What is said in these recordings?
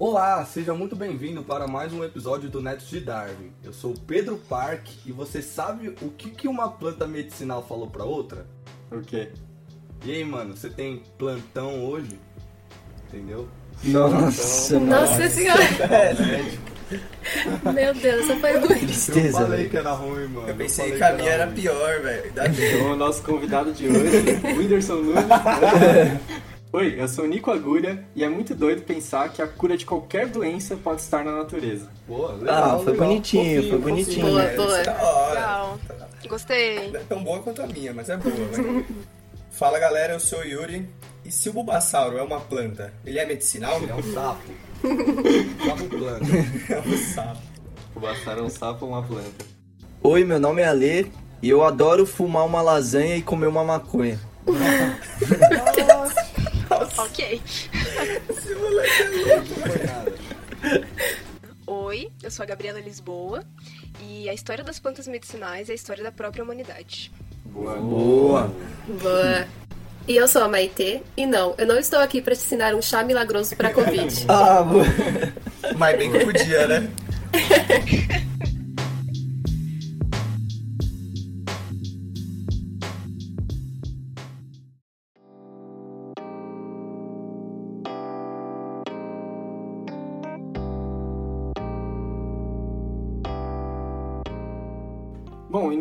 Olá, seja muito bem-vindo para mais um episódio do Netos de Darwin. Eu sou o Pedro Park e você sabe o que, que uma planta medicinal falou para outra? O quê? E aí, mano, você tem plantão hoje? Entendeu? Nossa, Nossa senhora! É, médico. Meu Deus, essa foi ruim. Eu tristeza, falei velho. que era ruim, mano. Eu pensei falei que a minha era era pior, velho. Então, o nosso convidado de hoje, o Whindersson Nunes. Oi, eu sou o Nico Agulha e é muito doido pensar que a cura de qualquer doença pode estar na natureza. Pô, legal, Ah, foi legal. bonitinho, Fofinho, foi bonitinho. Boa, É, boa. hora. Legal. Gostei. Não é tão boa quanto a minha, mas é boa, velho. Fala galera, eu sou o Yuri. E se o bulbasauro é uma planta, ele é medicinal? É um sapo. sapo planta. É um sapo. O é um sapo ou uma planta? Oi, meu nome é Alê e eu adoro fumar uma lasanha e comer uma maconha. Ok. Não foi nada. Oi, eu sou a Gabriela Lisboa e a história das plantas medicinais é a história da própria humanidade. Boa. Boa! Boa. E eu sou a Maitê, e não, eu não estou aqui para te ensinar um chá milagroso para Covid. Ah, boa! Mas bem que podia, né?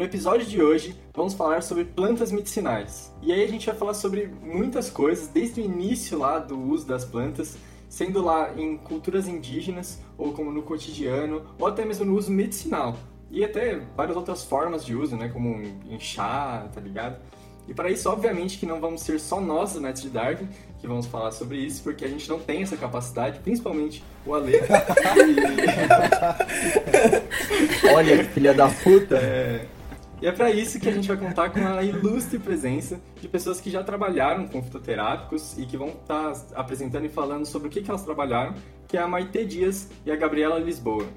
episódio de hoje vamos falar sobre plantas medicinais. E aí a gente vai falar sobre muitas coisas, desde o início lá do uso das plantas, sendo lá em culturas indígenas, ou como no cotidiano, ou até mesmo no uso medicinal. E até várias outras formas de uso, né, como em chá, tá ligado? E para isso, obviamente, que não vamos ser só nós do Net de Darwin que vamos falar sobre isso, porque a gente não tem essa capacidade, principalmente o Ale. E- Olha, filha da puta! é, E é para isso que a gente vai contar com a ilustre presença de pessoas que já trabalharam com fitoterápicos e que vão estar apresentando e falando sobre o que, que elas trabalharam, que é a Maite Dias e a Gabriela Lisboa.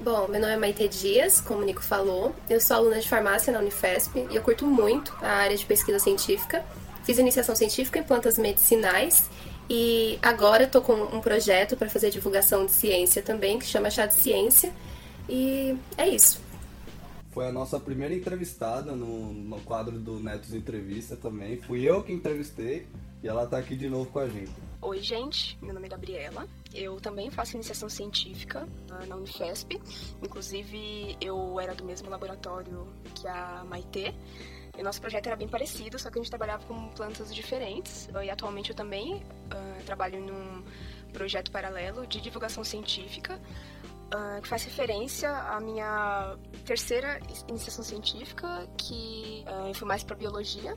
Bom, meu nome é Maitê Dias, como o Nico falou. Eu sou aluna de farmácia na Unifesp e eu curto muito a área de pesquisa científica. Fiz iniciação científica em plantas medicinais e agora estou com um projeto para fazer divulgação de ciência também, que chama Chá de Ciência. E é isso. Foi a nossa primeira entrevistada no, no quadro do Netos Entrevista também. Fui eu que entrevistei e ela tá aqui de novo com a gente. Oi, gente. Meu nome é Gabriela. Eu também faço iniciação científica ah, na Unifesp. Inclusive, eu era do mesmo laboratório que a Maitê. E nosso projeto era bem parecido, só que a gente trabalhava com plantas diferentes. E atualmente eu também ah, trabalho num projeto paralelo de divulgação científica, ah, que faz referência à minha terceira iniciação científica, que fui mais para biologia.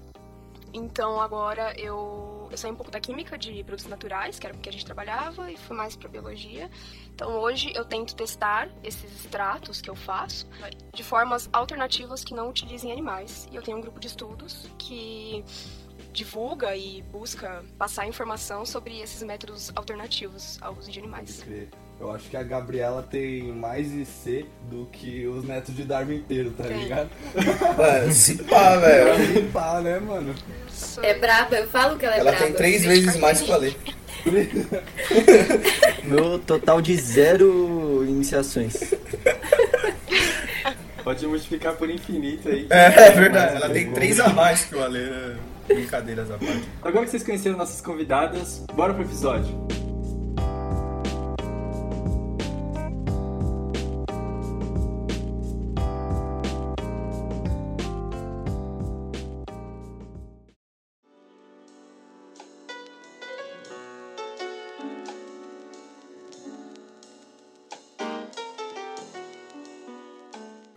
Então agora eu, eu saí um pouco da química de produtos naturais, que era o que a gente trabalhava, e fui mais para biologia. Então hoje eu tento testar esses extratos que eu faço de formas alternativas que não utilizem animais. E eu tenho um grupo de estudos que divulga e busca passar informação sobre esses métodos alternativos ao uso de animais. Eu acho que a Gabriela tem mais IC do que os netos de Darwin inteiro, tá ligado? Mano, se pá, velho. Ela pá, né, mano? É braba, eu falo que ela é Ela braba. tem três vezes mais que o Ale. Meu total de zero iniciações. Pode multiplicar por infinito aí. É, é verdade. Ela tem três a mais que o Ale. né? Brincadeiras à parte. Agora que vocês conheceram nossas convidadas, bora pro episódio.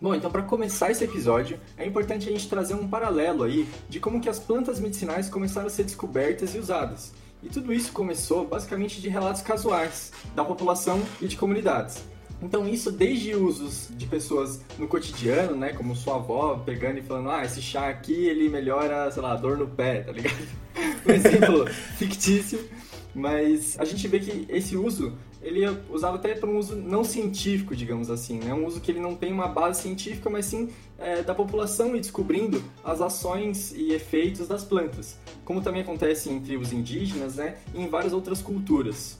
Bom, então para começar esse episódio, é importante a gente trazer um paralelo aí de como que as plantas medicinais começaram a ser descobertas e usadas. E tudo isso começou basicamente de relatos casuais da população e de comunidades. Então isso desde usos de pessoas no cotidiano, né, como sua avó pegando e falando, ah, esse chá aqui ele melhora, sei lá, dor no pé, tá ligado? Um exemplo fictício, mas a gente vê que esse uso ele usado até para um uso não científico, digamos assim, né? Um uso que ele não tem uma base científica, mas sim é, da população ir descobrindo as ações e efeitos das plantas, como também acontece em tribos indígenas, né? E em várias outras culturas.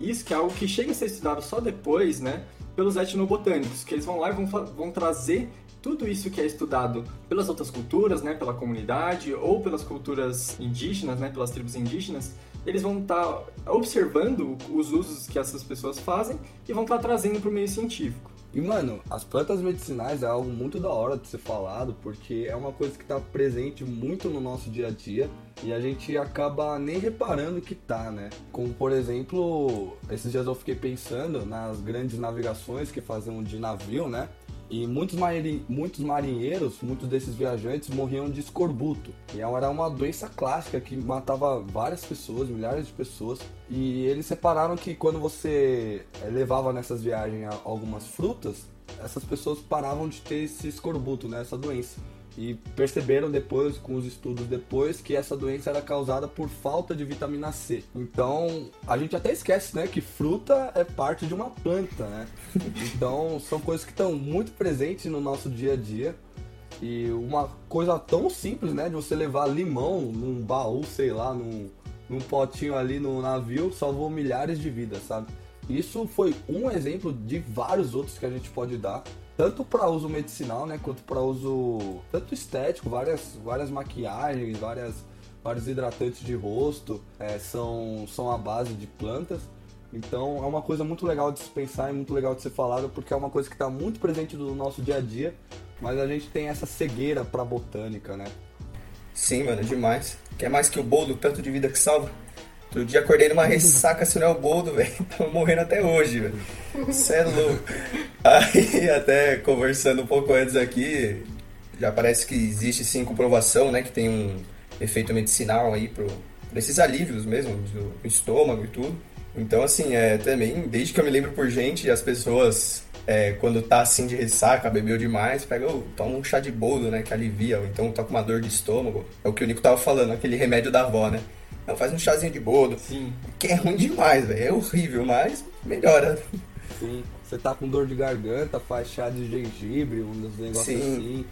Isso que é algo que chega a ser estudado só depois, né? Pelos etnobotânicos, que eles vão lá e vão, vão trazer tudo isso que é estudado pelas outras culturas, né, pela comunidade ou pelas culturas indígenas, né, pelas tribos indígenas, eles vão estar tá observando os usos que essas pessoas fazem e vão estar tá trazendo para o meio científico. E mano, as plantas medicinais é algo muito da hora de ser falado, porque é uma coisa que está presente muito no nosso dia a dia e a gente acaba nem reparando que tá, né? Como por exemplo, esses dias eu fiquei pensando nas grandes navegações que faziam de navio, né? E muitos, marinheiros, muitos marinheiros, muitos desses viajantes morriam de escorbuto. E era uma doença clássica que matava várias pessoas, milhares de pessoas. E eles separaram que quando você eh, levava nessas viagens algumas frutas, essas pessoas paravam de ter esse escorbuto, né, essa doença e perceberam depois, com os estudos depois, que essa doença era causada por falta de vitamina C. Então, a gente até esquece, né, que fruta é parte de uma planta, né? Então, são coisas que estão muito presentes no nosso dia a dia. E uma coisa tão simples, né, de você levar limão num baú, sei lá, num, num potinho ali no navio, salvou milhares de vidas, sabe? Isso foi um exemplo de vários outros que a gente pode dar tanto para uso medicinal, né, quanto para uso tanto estético, várias, várias maquiagens, várias, vários hidratantes de rosto é, são, são a base de plantas. Então é uma coisa muito legal de se pensar e muito legal de ser falada, porque é uma coisa que está muito presente no nosso dia a dia, mas a gente tem essa cegueira para botânica, né? Sim, mano, demais. Quer mais que o bolo, tanto de vida que salva? Outro dia acordei numa ressaca, se não é o boldo, velho. Tava morrendo até hoje, velho. Isso é louco. Aí, até conversando um pouco antes aqui, já parece que existe sim comprovação, né? Que tem um efeito medicinal aí pro, pra esses alívios mesmo, do estômago e tudo. Então, assim, é, também, desde que eu me lembro por gente, as pessoas, é, quando tá assim de ressaca, bebeu demais, pega, oh, toma um chá de boldo, né? Que alivia, ou então tá com uma dor de estômago. É o que o Nico tava falando, aquele remédio da avó, né? Não, faz um chazinho de boldo. Sim. Que é ruim demais, velho. É horrível, mas melhora. Sim. Você tá com dor de garganta, faz chá de gengibre, um dos negócios Sim. assim.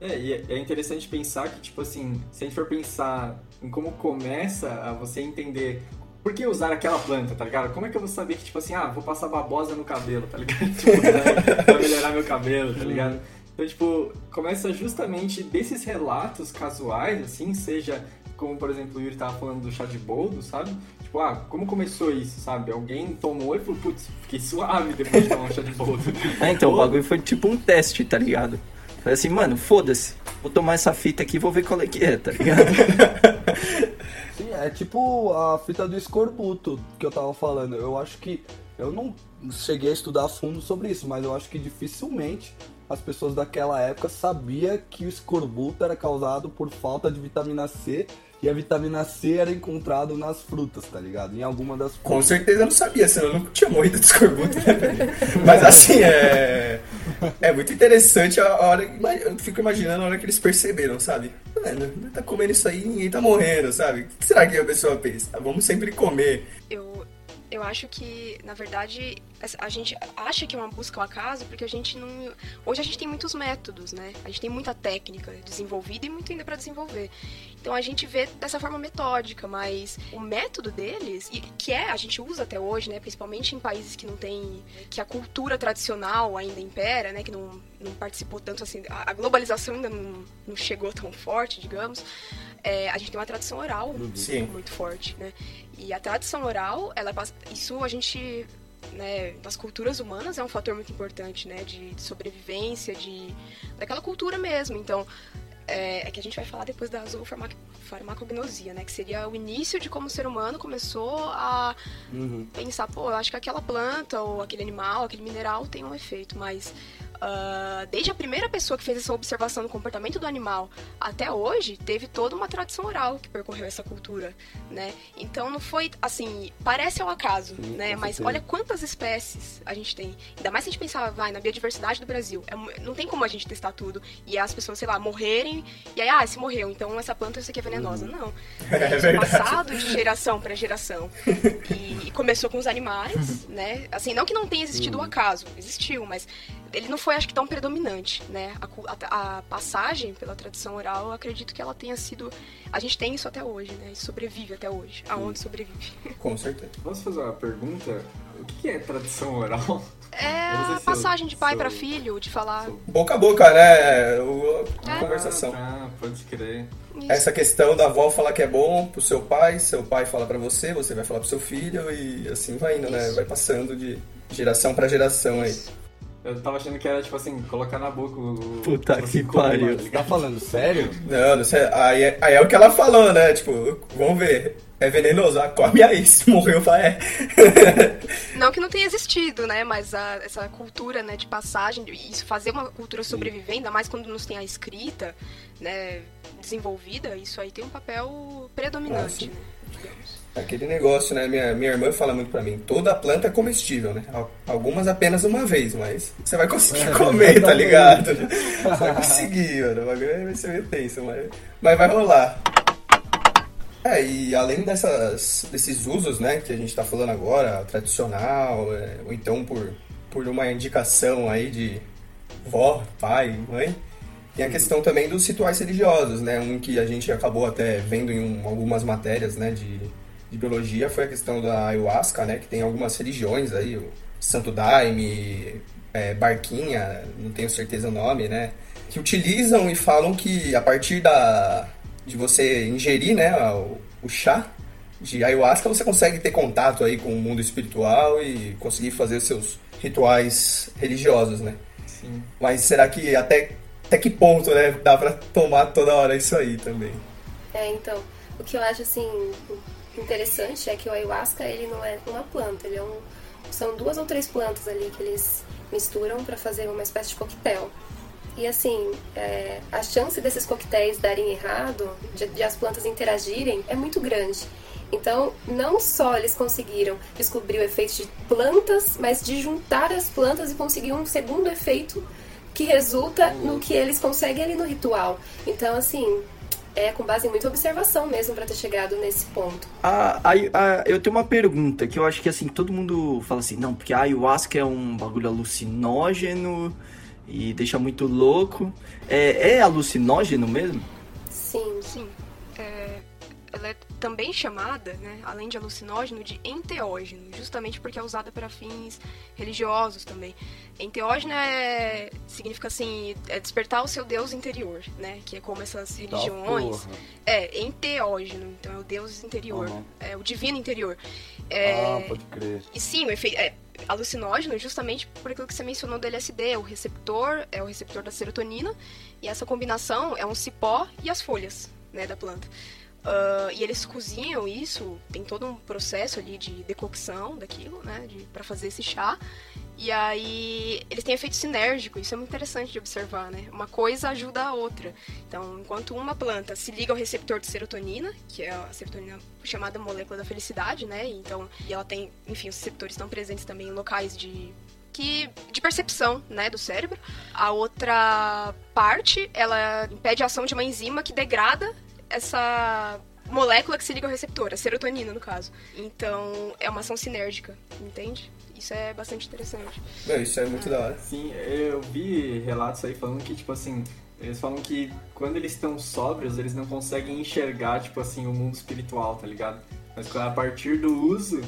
É, e é, é interessante pensar que, tipo assim, se a gente for pensar em como começa a você entender por que usar aquela planta, tá ligado? Como é que eu vou saber que, tipo assim, ah, vou passar babosa no cabelo, tá ligado? Tipo, né? pra melhorar meu cabelo, tá ligado? Então, tipo, começa justamente desses relatos casuais, assim, seja como por exemplo o Yuri tava falando do chá de boldo, sabe? Tipo, ah, como começou isso, sabe? Alguém tomou e falou, putz, fiquei suave depois de tomar um chá de boldo. é, então, o bagulho foi tipo um teste, tá ligado? Falei assim, mano, foda-se, vou tomar essa fita aqui e vou ver qual é que é, tá ligado? Sim, é tipo a fita do escorbuto que eu tava falando. Eu acho que. Eu não cheguei a estudar a fundo sobre isso, mas eu acho que dificilmente as pessoas daquela época sabiam que o escorbuto era causado por falta de vitamina C e a vitamina C era encontrada nas frutas, tá ligado? Em alguma das frutas. Com certeza eu não sabia, senão eu nunca tinha morrido de escorbuto, né? Mas assim, é. É muito interessante a hora. Eu fico imaginando a hora que eles perceberam, sabe? Mano, tá comendo isso aí ninguém tá morrendo, sabe? O que será que a pessoa pensa? Vamos sempre comer. Eu, eu acho que, na verdade, a gente acha que é uma busca ao acaso porque a gente não. Hoje a gente tem muitos métodos, né? A gente tem muita técnica desenvolvida e muito ainda para desenvolver. Então a gente vê dessa forma metódica, mas o método deles, que é, a gente usa até hoje, né? Principalmente em países que não tem. que a cultura tradicional ainda impera, né? Que não, não participou tanto assim. A globalização ainda não, não chegou tão forte, digamos. É, a gente tem uma tradição oral Sim. muito forte, né? E a tradição oral, ela isso a gente né, das culturas humanas é um fator muito importante, né, de, de sobrevivência, de daquela cultura mesmo. Então, é, é, que a gente vai falar depois da zoofarmacognosia, né? Que seria o início de como o ser humano começou a uhum. pensar, pô, eu acho que aquela planta ou aquele animal, aquele mineral tem um efeito, mas Uh, desde a primeira pessoa que fez essa observação do comportamento do animal até hoje, teve toda uma tradição oral que percorreu essa cultura, né? Então não foi assim, parece ao acaso, Sim, né? Mas olha quantas espécies a gente tem. Ainda mais se a gente pensar, vai, na biodiversidade do Brasil. É, não tem como a gente testar tudo e as pessoas, sei lá, morrerem e aí, ah, se morreu, então essa planta isso aqui é venenosa. Uhum. Não. É, é passado de geração para geração. E, e, começou com os animais, né? Assim, não que não tenha existido o uhum. acaso, existiu, mas ele não foi, acho que, tão predominante, né? A, a, a, passagem pela tradição oral, eu acredito que ela tenha sido. A gente tem isso até hoje, né? E sobrevive até hoje. Aonde sobrevive. Com certeza. Posso fazer uma pergunta? O que é tradição oral? É a passagem de pai para filho, de falar. Boca a boca, né? O, a é. conversação. Ah, pode crer. Isso. Essa questão da avó falar que é bom pro seu pai, seu pai fala para você, você vai falar pro seu filho e assim vai indo, né? Isso. né? Vai passando de geração para geração aí. Eu tava achando que era, tipo assim, colocar na boca o. Puta tipo que pariu. Você tá falando sério? Não, não sei. Aí, é, aí é o que ela falou, né? Tipo, vamos ver. É venenoso, ah, come aí, se morreu, vai. É. não que não tenha existido, né? Mas a, essa cultura, né, de passagem, isso fazer uma cultura sobreviver, ainda mais quando nos tem a escrita, né, desenvolvida, isso aí tem um papel predominante, ah, né? Digamos. Aquele negócio, né? Minha, minha irmã fala muito pra mim, toda planta é comestível, né? Algumas apenas uma vez, mas você vai conseguir é, comer, tá ligado? você vai conseguir, mano. O bagulho vai ser meio tenso, mas, mas vai rolar. É, e além dessas, desses usos, né, que a gente tá falando agora, tradicional, é, ou então por, por uma indicação aí de vó, pai, mãe, tem a questão também dos rituais religiosos, né? Um que a gente acabou até vendo em um, algumas matérias, né, de de biologia foi a questão da ayahuasca, né? Que tem algumas religiões aí, o Santo Daime, é, Barquinha, não tenho certeza o nome, né? Que utilizam e falam que a partir da de você ingerir, né, o, o chá de ayahuasca, você consegue ter contato aí com o mundo espiritual e conseguir fazer seus rituais religiosos, né? Sim. Mas será que até, até que ponto, né, dá pra tomar toda hora isso aí também? É, então, o que eu acho assim interessante é que o ayahuasca ele não é uma planta, ele é um, são duas ou três plantas ali que eles misturam para fazer uma espécie de coquetel. E assim, é, a chance desses coquetéis darem errado, de, de, as plantas interagirem, é muito grande. Então, não só eles conseguiram descobrir o efeito de plantas, mas de juntar as plantas e conseguir um segundo efeito que resulta no que eles conseguem ali no ritual. Então, assim, é com base em muita observação mesmo para ter chegado nesse ponto. Ah, ah, eu tenho uma pergunta que eu acho que assim, todo mundo fala assim, não, porque a ayahuasca é um bagulho alucinógeno e deixa muito louco. É, é alucinógeno mesmo? Sim, sim. É, ela é também chamada, né, além de alucinógeno, de enteógeno, justamente porque é usada para fins religiosos também. Enteógeno é, significa assim, é despertar o seu Deus interior, né, que é como essas religiões. Tá, é, enteógeno, então é o Deus interior, uhum. é o divino interior. É, ah, pode crer. E sim, o efeito, é, alucinógeno justamente por aquilo que você mencionou do LSD, o receptor é o receptor da serotonina, e essa combinação é um cipó e as folhas, né, da planta. Uh, e eles cozinham isso, tem todo um processo ali de decocção daquilo, né, para fazer esse chá. E aí eles têm efeito sinérgico, isso é muito interessante de observar, né? Uma coisa ajuda a outra. Então, enquanto uma planta se liga ao receptor de serotonina, que é a serotonina chamada molécula da felicidade, né? Então, e ela tem, enfim, os receptores estão presentes também em locais de que de percepção, né, do cérebro. A outra parte, ela impede a ação de uma enzima que degrada essa molécula que se liga ao receptor, a serotonina, no caso. Então, é uma ação sinérgica, entende? Isso é bastante interessante. Não, isso é muito da hora. Sim, eu vi relatos aí falando que, tipo assim, eles falam que quando eles estão sóbrios, eles não conseguem enxergar, tipo assim, o mundo espiritual, tá ligado? Mas a partir do uso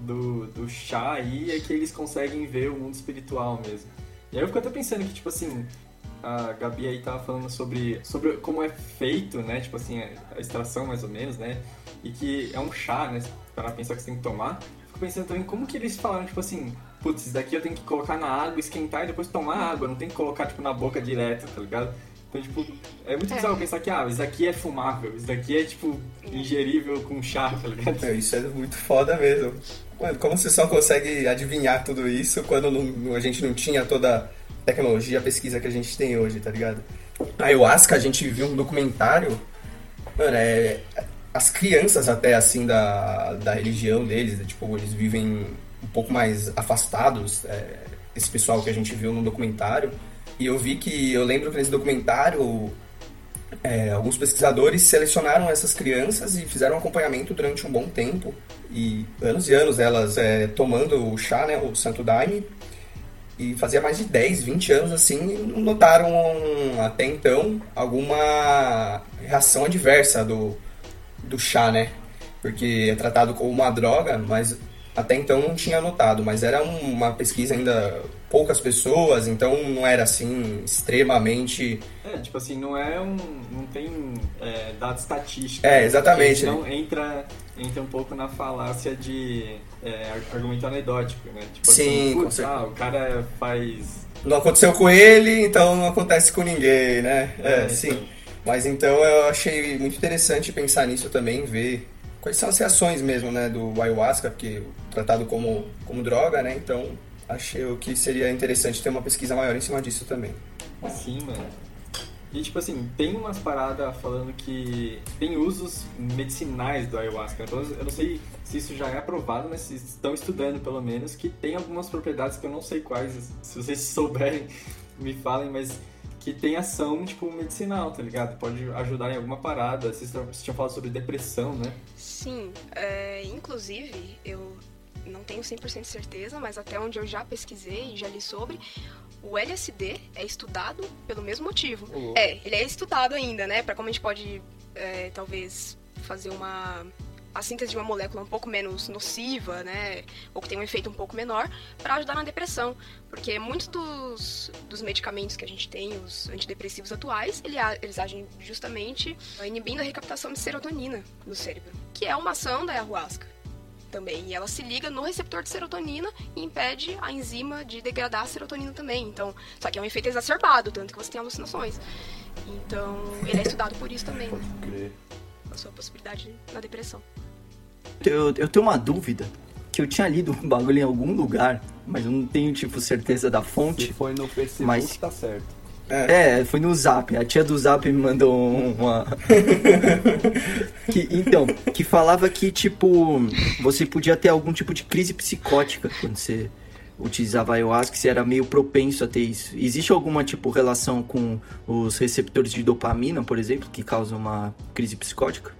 do, do chá aí é que eles conseguem ver o mundo espiritual mesmo. E aí eu fico até pensando que, tipo assim, a Gabi aí tava falando sobre, sobre como é feito, né? Tipo assim, a extração mais ou menos, né? E que é um chá, né? Para pensar que você tem que tomar. Fico pensando também como que eles falaram, tipo assim, putz, isso daqui eu tenho que colocar na água, esquentar e depois tomar água, não tem que colocar, tipo, na boca direto, tá ligado? Então, tipo, é muito bizarro é. pensar que, ah, isso aqui é fumável, isso daqui é, tipo, ingerível com chá, tá ligado? É, isso é muito foda mesmo. Mano, como você só consegue adivinhar tudo isso quando não, a gente não tinha toda tecnologia, a pesquisa que a gente tem hoje, tá ligado? A ayahuasca, a gente viu um documentário, mano, é, as crianças até, assim, da, da religião deles, tipo, eles vivem um pouco mais afastados, é, esse pessoal que a gente viu no documentário, e eu vi que, eu lembro que nesse documentário, é, alguns pesquisadores selecionaram essas crianças e fizeram acompanhamento durante um bom tempo, e anos e anos elas é, tomando o chá, né, o Santo Daime, e fazia mais de 10, 20 anos assim, e não notaram até então alguma reação adversa do, do chá, né? Porque é tratado como uma droga, mas até então não tinha notado, mas era uma pesquisa ainda poucas pessoas, então não era assim extremamente. É, tipo assim, não é um. não tem é, dado estatístico. É, exatamente. Então entra, entra um pouco na falácia de é, argumento anedótico, né? Tipo Sim, assim, putz, ah, o cara faz. Não aconteceu com ele, então não acontece com ninguém, né? É, É, sim. então. Mas então eu achei muito interessante pensar nisso também, ver quais são as reações mesmo, né, do ayahuasca, porque tratado como, como droga, né? Então achei que seria interessante ter uma pesquisa maior em cima disso também. Sim, mano. E tipo assim, tem umas paradas falando que tem usos medicinais do ayahuasca. Então, eu não sei se isso já é aprovado, mas estão estudando pelo menos que tem algumas propriedades que eu não sei quais. Se vocês souberem, me falem, mas que tem ação tipo medicinal, tá ligado? Pode ajudar em alguma parada. Vocês, vocês tinham falado sobre depressão, né? Sim, é, inclusive eu não tenho 100% certeza, mas até onde eu já pesquisei e já li sobre, o LSD é estudado pelo mesmo motivo. Ô, É, ele é estudado ainda, né? Pra como a gente pode, é, talvez, fazer uma. a síntese de uma molécula um pouco menos nociva, né? Ou que tem um efeito um pouco menor, para ajudar na depressão. Porque muitos dos, dos medicamentos que a gente tem, os antidepressivos atuais, ele eles agem justamente inibindo a recaptação de serotonina no cérebro, que é uma ação da ayahuasca também. E ela se liga no receptor de serotonina e impede a enzima de degradar a serotonina também. Então, só que é um efeito exacerbado, tanto que você tem alucinações. Então, ele é estudado por isso também, né? Crer. A sua possibilidade na depressão. Eu, eu tenho uma dúvida, que eu tinha lido um bagulho em algum lugar, mas eu não tenho, tipo, certeza da Se fonte. foi no Facebook, Mas- tá certo. É, foi no Zap. A tia do Zap me mandou uma. que, então, que falava que, tipo, você podia ter algum tipo de crise psicótica quando você utilizava ayahuasca, que você era meio propenso a ter isso. Existe alguma, tipo, relação com os receptores de dopamina, por exemplo, que causam uma crise psicótica?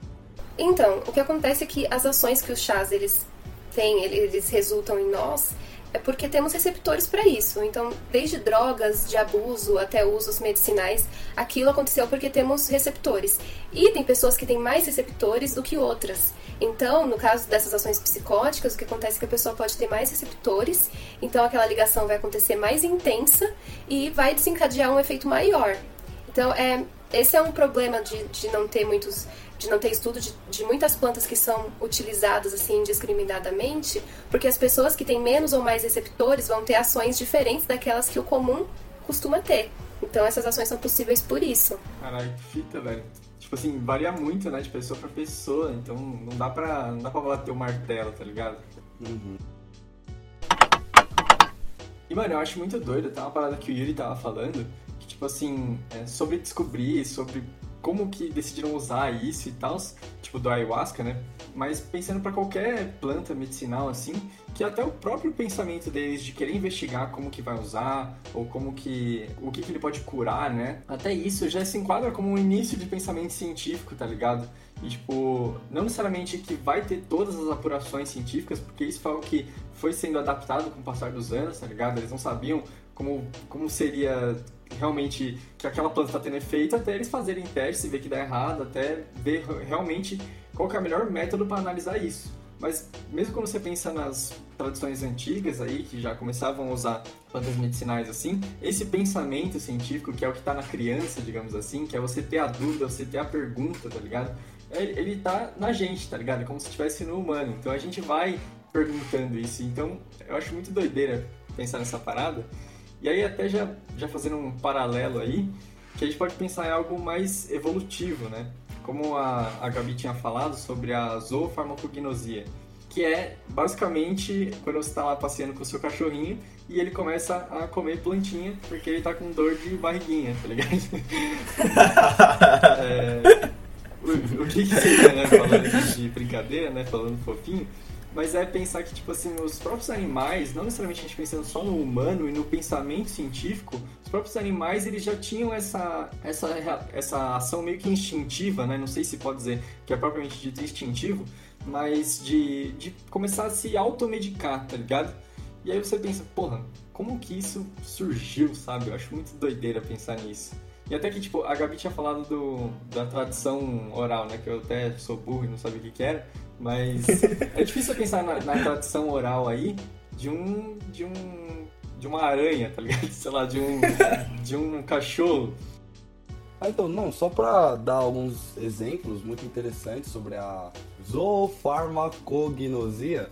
Então, o que acontece é que as ações que os chás eles têm, ele- eles resultam em nós, é porque temos receptores para isso. Então, desde drogas de abuso até usos medicinais, aquilo aconteceu porque temos receptores. E tem pessoas que têm mais receptores do que outras. Então, no caso dessas ações psicóticas, o que acontece é que a pessoa pode ter mais receptores, então aquela ligação vai acontecer mais intensa e vai desencadear um efeito maior. Então, é, esse é um problema de, de não ter muitos de não ter estudo de, de muitas plantas que são utilizadas assim indiscriminadamente, porque as pessoas que têm menos ou mais receptores vão ter ações diferentes daquelas que o comum costuma ter. Então essas ações são possíveis por isso. Caralho, que fita, velho. Tipo assim, varia muito, né, de pessoa pra pessoa, então não dá pra, não dá pra bater o martelo, tá ligado? Uhum. E, mano, eu acho muito doido, tá uma parada que o Yuri tava falando, que, tipo assim, é sobre descobrir, sobre como que decidiram usar isso e tal, tipo do ayahuasca, né? Mas pensando pra qualquer planta medicinal, assim, que até o próprio pensamento deles de querer investigar como que vai usar, ou como que, o que que ele pode curar, né? Até isso já se enquadra como um início de pensamento científico, tá ligado? E, tipo, não necessariamente que vai ter todas as apurações científicas, porque isso foi que foi sendo adaptado com o passar dos anos, tá ligado? Eles não sabiam como, como seria realmente que aquela planta está tendo efeito até eles fazerem testes e ver que dá errado, até ver realmente qual é o melhor método para analisar isso. Mas mesmo quando você pensa nas tradições antigas aí, que já começavam a usar plantas medicinais assim, esse pensamento científico, que é o que está na criança, digamos assim, que é você ter a dúvida, você ter a pergunta, tá ligado? É, Ele tá na gente, tá ligado? É como se estivesse no humano. Então a gente vai perguntando isso. Então eu acho muito doideira pensar nessa parada. E aí até já, já fazendo um paralelo aí, que a gente pode pensar em algo mais evolutivo, né? Como a, a Gabi tinha falado sobre a zoofarmacognosia, que é basicamente quando você está lá passeando com o seu cachorrinho e ele começa a comer plantinha porque ele tá com dor de barriguinha, tá ligado? É, o, o que, que seria, né? Falando de brincadeira, né? Falando fofinho. Mas é pensar que, tipo assim, os próprios animais, não necessariamente a gente pensando só no humano e no pensamento científico, os próprios animais, eles já tinham essa, essa, essa ação meio que instintiva, né? Não sei se pode dizer que é propriamente dito instintivo, mas de, de começar a se automedicar, tá ligado? E aí você pensa, porra, como que isso surgiu, sabe? Eu acho muito doideira pensar nisso. E até que, tipo, a Gabi tinha falado do, da tradição oral, né? Que eu até sou burro e não sabia o que, que era. Mas é difícil pensar na, na tradição oral aí de um, de um. de uma aranha, tá ligado? Sei lá, de um. de um cachorro. Ah, então, não, só para dar alguns exemplos muito interessantes sobre a zoofarmacognosia,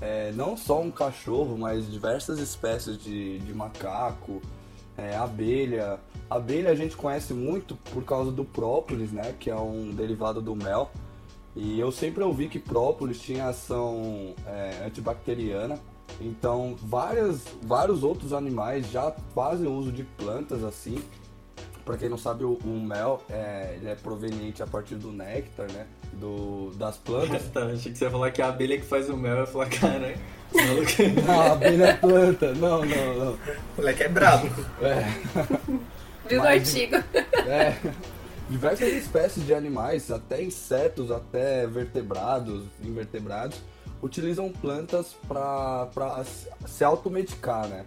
é, não só um cachorro, mas diversas espécies de, de macaco, é, abelha. Abelha a gente conhece muito por causa do própolis, né, que é um derivado do mel. E eu sempre ouvi que própolis tinha ação é, antibacteriana. Então, várias, vários outros animais já fazem uso de plantas assim. Para quem não sabe, o, o mel é, ele é proveniente a partir do néctar, né? Do, das plantas. tá, achei que você ia falar que é a abelha que faz o mel. Eu ia falar, cara, não, a abelha é planta. Não, não, não. O moleque é brabo. É. Viu no artigo. É. Diversas espécies de animais, até insetos, até vertebrados, invertebrados, utilizam plantas para se automedicar, né?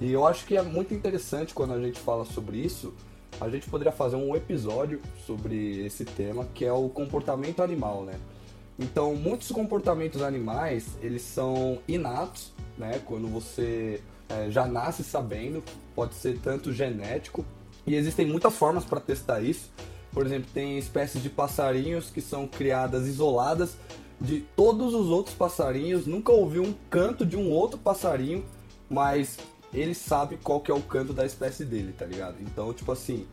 E eu acho que é muito interessante quando a gente fala sobre isso. A gente poderia fazer um episódio sobre esse tema, que é o comportamento animal, né? Então, muitos comportamentos animais, eles são inatos, né? Quando você é, já nasce sabendo, pode ser tanto genético, e existem muitas formas para testar isso. Por exemplo, tem espécies de passarinhos que são criadas isoladas de todos os outros passarinhos, nunca ouviu um canto de um outro passarinho, mas ele sabe qual que é o canto da espécie dele, tá ligado? Então, tipo assim,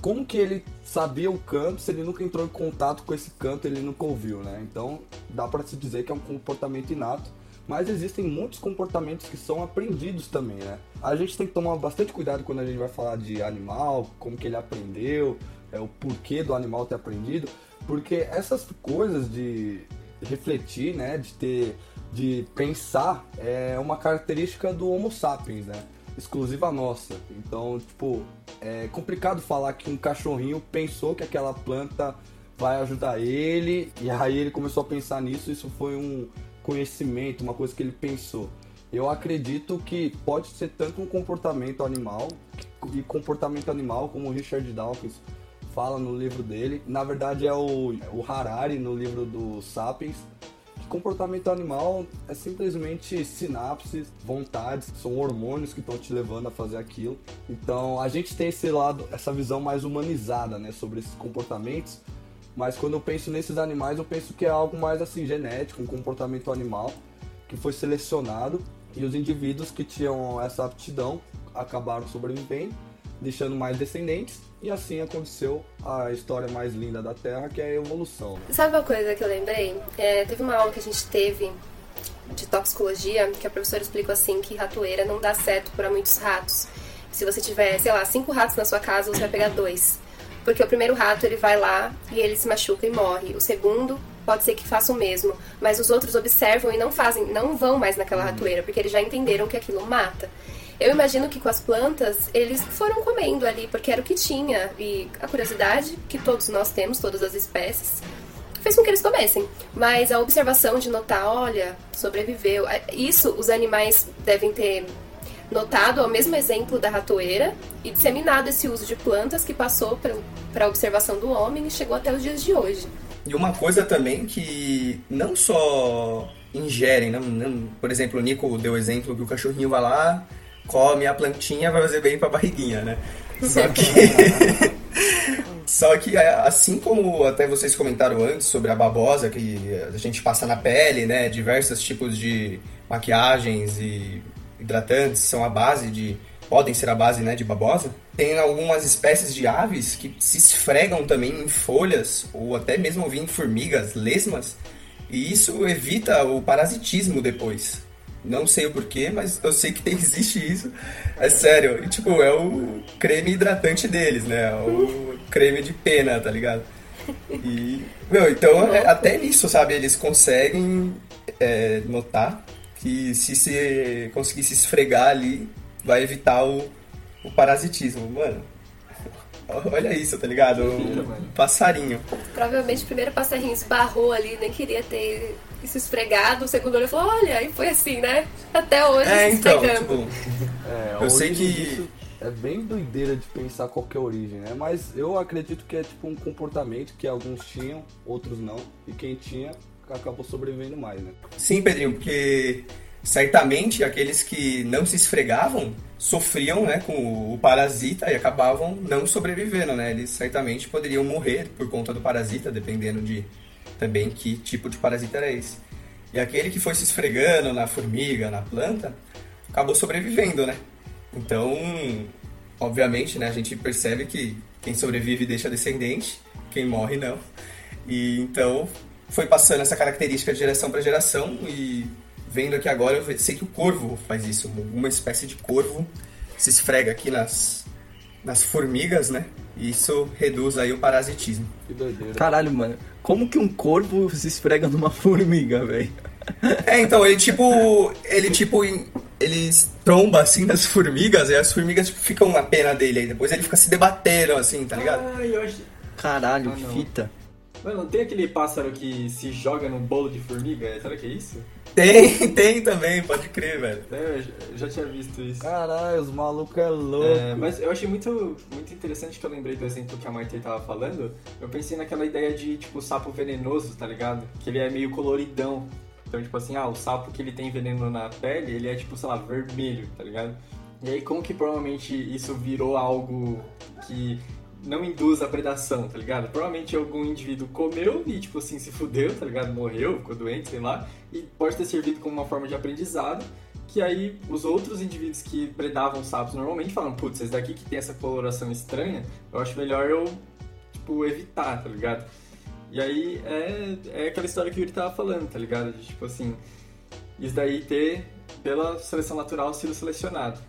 como que ele sabia o canto se ele nunca entrou em contato com esse canto, ele nunca ouviu, né? Então, dá para se dizer que é um comportamento inato, mas existem muitos comportamentos que são aprendidos também, né? A gente tem que tomar bastante cuidado quando a gente vai falar de animal, como que ele aprendeu, é, o porquê do animal ter aprendido, porque essas coisas de refletir, né, de ter, de pensar, é uma característica do Homo sapiens, né, exclusiva nossa. Então, tipo, é complicado falar que um cachorrinho pensou que aquela planta vai ajudar ele e aí ele começou a pensar nisso. Isso foi um conhecimento, uma coisa que ele pensou. Eu acredito que pode ser tanto um comportamento animal e comportamento animal, como o Richard Dawkins fala no livro dele. Na verdade é o, o Harari no livro do Sapiens. comportamento animal é simplesmente sinapses, vontades, são hormônios que estão te levando a fazer aquilo. Então a gente tem esse lado, essa visão mais humanizada, né, sobre esses comportamentos. Mas quando eu penso nesses animais, eu penso que é algo mais assim genético, um comportamento animal que foi selecionado e os indivíduos que tinham essa aptidão acabaram sobrevivendo, deixando mais descendentes e assim aconteceu a história mais linda da Terra, que é a evolução. Sabe uma coisa que eu lembrei? É, teve uma aula que a gente teve de toxicologia que a professora explicou assim que ratoeira não dá certo para muitos ratos. Se você tiver, sei lá, cinco ratos na sua casa, você vai pegar dois. Porque o primeiro rato ele vai lá e ele se machuca e morre. O segundo pode ser que faça o mesmo, mas os outros observam e não fazem, não vão mais naquela uhum. ratoeira, porque eles já entenderam que aquilo mata. Eu imagino que com as plantas eles foram comendo ali, porque era o que tinha. E a curiosidade que todos nós temos, todas as espécies, fez com que eles comessem. Mas a observação de notar, olha, sobreviveu. É, isso os animais devem ter notado ao mesmo exemplo da ratoeira e disseminado esse uso de plantas que passou para a observação do homem e chegou até os dias de hoje. E uma coisa também que não só ingerem, não, não, por exemplo, o Nico deu exemplo que o cachorrinho vai lá, come a plantinha, vai fazer bem pra barriguinha, né? Só que. Só que assim como até vocês comentaram antes sobre a babosa que a gente passa na pele, né? Diversos tipos de maquiagens e hidratantes são a base de podem ser a base né, de babosa. Tem algumas espécies de aves que se esfregam também em folhas ou até mesmo em formigas, lesmas, e isso evita o parasitismo depois. Não sei o porquê, mas eu sei que existe isso. É sério. E, tipo, é o creme hidratante deles, né? É o creme de pena, tá ligado? E, meu, então é, até nisso, sabe? Eles conseguem é, notar que se você conseguir se esfregar ali, vai evitar o, o parasitismo, mano. Olha isso, tá ligado? Um passarinho. Provavelmente o primeiro passarinho esbarrou ali, nem queria ter se esfregado. O segundo olho falou, olha, e foi assim, né? Até hoje É, se então, esfregando. tipo, É, Eu sei que- É bem doideira de pensar qual que é a origem, né? Mas eu acredito que é tipo um comportamento que alguns tinham, outros não. E quem tinha acabou sobrevivendo mais, né? sim, Pedrinho, porque certamente aqueles que não se esfregavam sofriam, né, com o parasita e acabavam não sobrevivendo, né? Eles certamente poderiam morrer por conta do parasita, dependendo de também que tipo de parasita era esse. E aquele que foi se esfregando na formiga, na planta, acabou sobrevivendo, né? Então, obviamente, né, a gente percebe que quem sobrevive deixa descendente, quem morre não. E então foi passando essa característica de geração para geração e vendo aqui agora eu sei que o corvo faz isso, uma espécie de corvo se esfrega aqui nas nas formigas, né? E isso reduz aí o parasitismo. Que doideira. Caralho, mano. Como que um corvo se esfrega numa formiga, velho? É, então ele tipo, ele tipo ele tromba assim nas formigas e as formigas tipo, ficam na pena dele aí depois ele fica se debatendo assim, tá ligado? Ah, eu acho... Caralho, Ah, não. fita. Mano, não tem aquele pássaro que se joga num bolo de formiga? Será que é isso? Tem, tem também, pode crer, velho. É, eu já- tinha visto isso. Caralho, os malucos é louco. É, mas eu achei muito, muito interessante que eu lembrei do exemplo que a Maite tava falando. Eu pensei naquela ideia de, tipo, sapo venenoso, tá ligado? Que ele é meio coloridão. Então, tipo assim, ah, o sapo que ele tem veneno na pele, ele é, tipo, sei lá, vermelho, tá ligado? E aí, como que provavelmente isso virou algo que não induz a predação, tá ligado? Provavelmente algum indivíduo comeu e, tipo assim, se fudeu, tá ligado? Morreu, ficou doente, sei lá. E pode ter servido como uma forma de aprendizado que aí os outros indivíduos que predavam sapos normalmente falam, putz, esse daqui que tem essa coloração estranha, eu acho melhor eu, tipo, evitar, tá ligado? E aí é, é aquela história que o Yuri tava falando, tá ligado? De, tipo assim, isso daí ter, pela seleção natural, sido selecionado.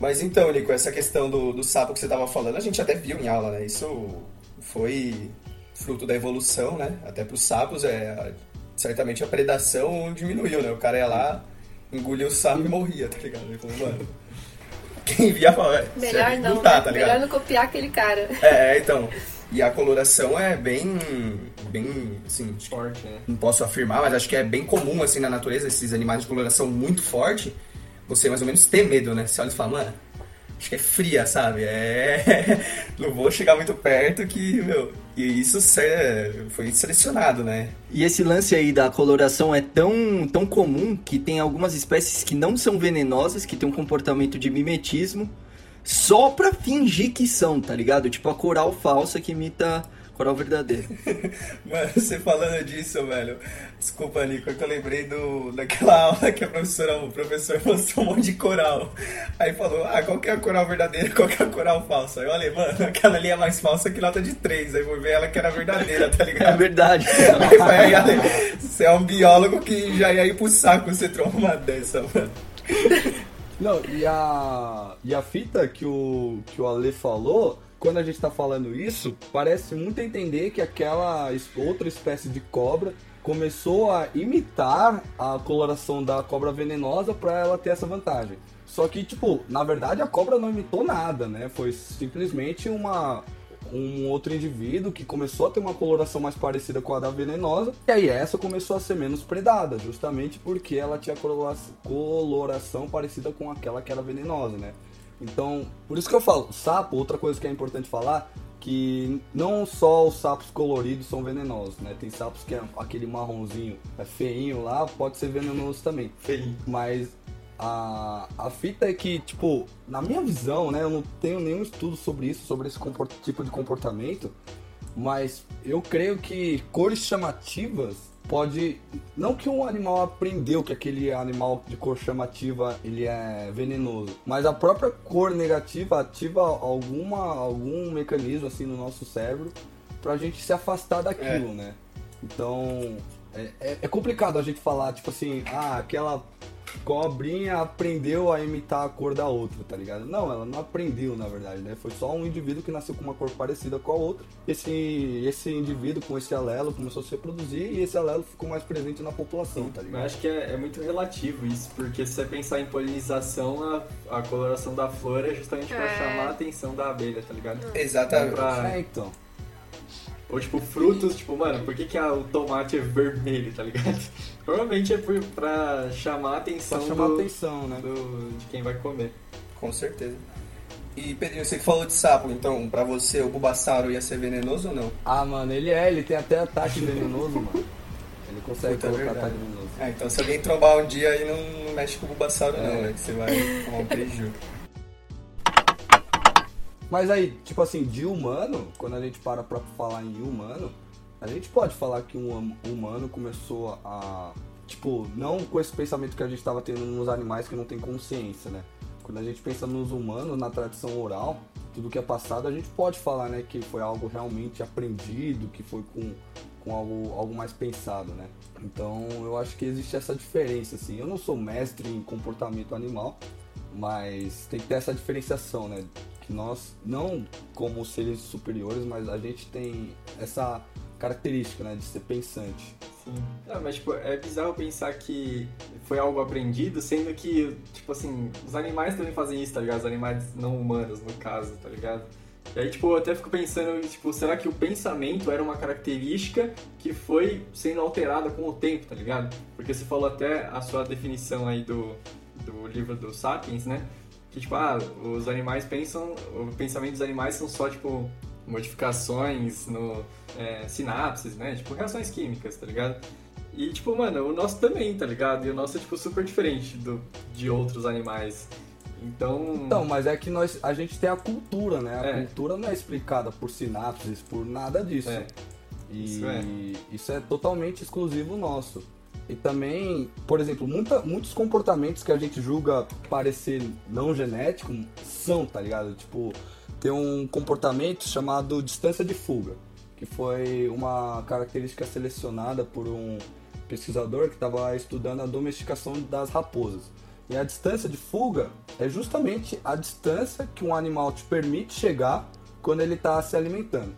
Mas então, Nico, essa questão do, do sapo que você tava falando, a gente até viu em aula, né? Isso foi fruto da evolução, né? Até pros sapos, é, certamente a predação diminuiu, né? O cara ia lá, engolia o sapo e morria, tá ligado? Ele falou, mano, quem via fala, "É, Melhor isso não, dá, né? tá ligado? Melhor não copiar aquele cara. É, então. E a coloração é bem, bem, assim, Forte, né? não posso afirmar, mas acho que é bem comum, assim, na natureza, esses animais de coloração muito forte, você mais ou menos ter medo, né? Você olha e fala, mano, acho que é fria, sabe? É. não vou chegar muito perto que, meu. E isso foi selecionado, né? E esse lance aí da coloração é tão, tão comum que tem algumas espécies que não são venenosas, que tem um comportamento de mimetismo, só pra fingir que são, tá ligado? Tipo a coral falsa que imita coral verdadeiro. Mano, você falando disso, velho. Desculpa, Nico, é que eu lembrei do, daquela aula que a professora, o professor mostrou um monte de coral. Aí falou, ah, qual que é a coral verdadeira qual que é a coral falsa? Aí eu falei, mano, aquela ali é mais falsa que nota de 3. Aí fui ver ela que era verdadeira, tá É ligado? verdade. Aí foi aí, Ale, você é um biólogo que já ia ir pro saco você tromba uma dessa, mano. Não, e a, e a fita que o, que o Ale falou, quando a gente tá falando isso, parece muito entender que aquela outra espécie de cobra começou a imitar a coloração da cobra venenosa pra ela ter essa vantagem. Só que, tipo, na verdade a cobra não imitou nada, né? Foi simplesmente uma, um outro indivíduo que começou a ter uma coloração mais parecida com a da venenosa, e aí essa começou a ser menos predada, justamente porque ela tinha colora- coloração parecida com aquela que era venenosa, né? Então, por isso que eu falo, sapo, outra coisa que é importante falar, que não só os sapos coloridos são venenosos, né? Tem sapos que é aquele marronzinho, é feinho lá, pode ser venenoso também. Feio. Mas a, a fita é que, tipo, na minha visão, né? Eu não tenho nenhum estudo sobre isso, sobre esse tipo de comportamento. Mas eu creio que cores chamativas pode. Não que um animal aprendeu que aquele animal de cor chamativa ele é venenoso, mas a própria cor negativa ativa alguma, algum mecanismo assim no nosso cérebro pra gente se afastar daquilo, né? Então, é, é, é complicado a gente falar, tipo assim, ah, aquela cobrinha aprendeu a imitar a cor da outra, tá ligado? Não, ela não aprendeu, na verdade, né? Foi só um indivíduo que nasceu com uma cor parecida com a outra. Esse, esse indivíduo com esse alelo começou a se reproduzir e esse alelo ficou mais presente na população, tá ligado? Eu acho que é, é muito relativo isso, porque se você pensar em polinização, a, a coloração da flor é justamente pra É. chamar a atenção da abelha, tá ligado? Exatamente. Pra- É, então. Ou tipo, frutos, tipo, mano, por que, que a- o tomate é vermelho, tá ligado? Provavelmente é por, pra chamar a atenção, Pra chamar do, atenção, né? do- de quem vai comer. Com certeza. E Pedrinho, você que falou de sapo, então, pra você o Bulbasauro ia ser venenoso ou não? Ah, mano, ele é, ele tem até ataque venenoso, mano. Ele consegue Puta, é colocar verdade. ataque venenoso. Ah, então se alguém trombar um dia aí, não, não mexe com o Bulbasauro não, É. né? Que você vai tomar um prejuízo. Mas aí, tipo assim, de humano, quando a gente para pra falar em humano, a gente pode falar que um hum- humano começou a. Tipo, não com esse pensamento que a gente tava tendo nos animais que não tem consciência, né? Quando a gente pensa nos humanos, na tradição oral, tudo que é passado, a gente pode falar, né, que foi algo realmente aprendido, que foi com, com algo, algo mais pensado, né? Então eu acho que existe essa diferença, assim. Eu não sou mestre em comportamento animal, mas tem que ter essa diferenciação, né? Que nós, não como seres superiores, mas a gente tem essa característica, né, de ser pensante. Sim. Não, mas tipo, é bizarro pensar que foi algo aprendido, sendo que, tipo assim, os animais também fazem isso, tá ligado? Os animais não humanos, no caso, tá ligado? E aí, tipo, eu até fico pensando, tipo, será que o pensamento era uma característica que foi sendo alterada com o tempo, tá ligado? Porque você falou até a sua definição aí do, do livro do Sapiens, né? Que, tipo, ah, os animais pensam, o pensamento dos animais são só, tipo, modificações no é, sinapses, né? Tipo, reações químicas, tá ligado? E, tipo, mano, o nosso também, tá ligado? E o nosso é, tipo, super diferente do, de outros animais. Então... Então, mas é que nós, a gente tem a cultura, né? A É. cultura não é explicada por sinapses, por nada disso. É. E Isso é. isso é totalmente exclusivo nosso. E também, por exemplo, muita- muitos comportamentos que a gente julga parecer não genético são, tá ligado? Tipo, tem um comportamento chamado distância de fuga, que foi uma característica selecionada por um pesquisador que estava estudando a domesticação das raposas. E a distância de fuga é justamente a distância que um animal te permite chegar quando ele está se alimentando.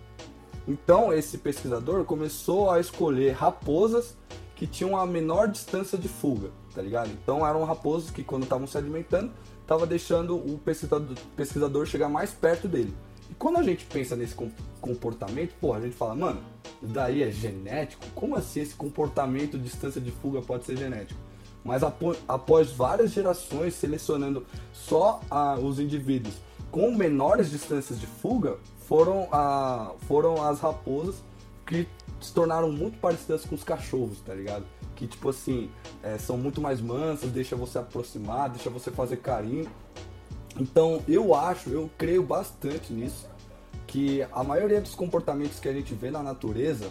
Então, esse pesquisador começou a escolher raposas que tinham a menor distância de fuga, tá ligado? Então, eram raposas que, quando estavam se alimentando, estavam deixando o pesquisador, pesquisador chegar mais perto dele. E quando a gente pensa nesse com- comportamento, porra, a gente fala, mano, daí é genético? Como assim esse comportamento distância de fuga pode ser genético? Mas após várias gerações selecionando só ah, os indivíduos com menores distâncias de fuga, foram, a, foram as raposas que se tornaram muito parecidas com os cachorros, tá ligado? Que, tipo assim, é, são muito mais mansas, deixa você aproximar, deixa você fazer carinho. Então, eu acho, eu creio bastante nisso, que a maioria dos comportamentos que a gente vê na natureza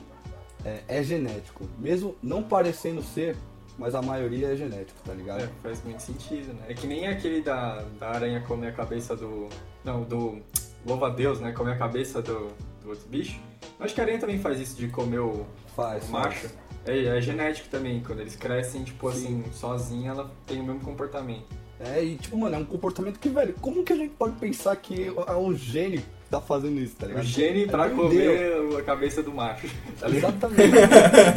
é, é genético. Mesmo não parecendo ser, mas a maioria é genético, tá ligado? É, faz muito sentido, né? É que nem aquele da, da aranha comer a cabeça do. Não, do. Louva a Deus, né? Comer a cabeça do, do outro bicho. Acho que a aranha também faz isso de comer o, Faz, o macho. É, é genético também. Quando eles crescem, tipo Sim. assim, sozinha, ela tem o mesmo comportamento. É, e tipo, mano, é um comportamento que, velho, como que a gente pode pensar que é um gênio que tá fazendo isso, tá O ligado? gene É pra doideira. comer a cabeça do macho. Tá? Exatamente.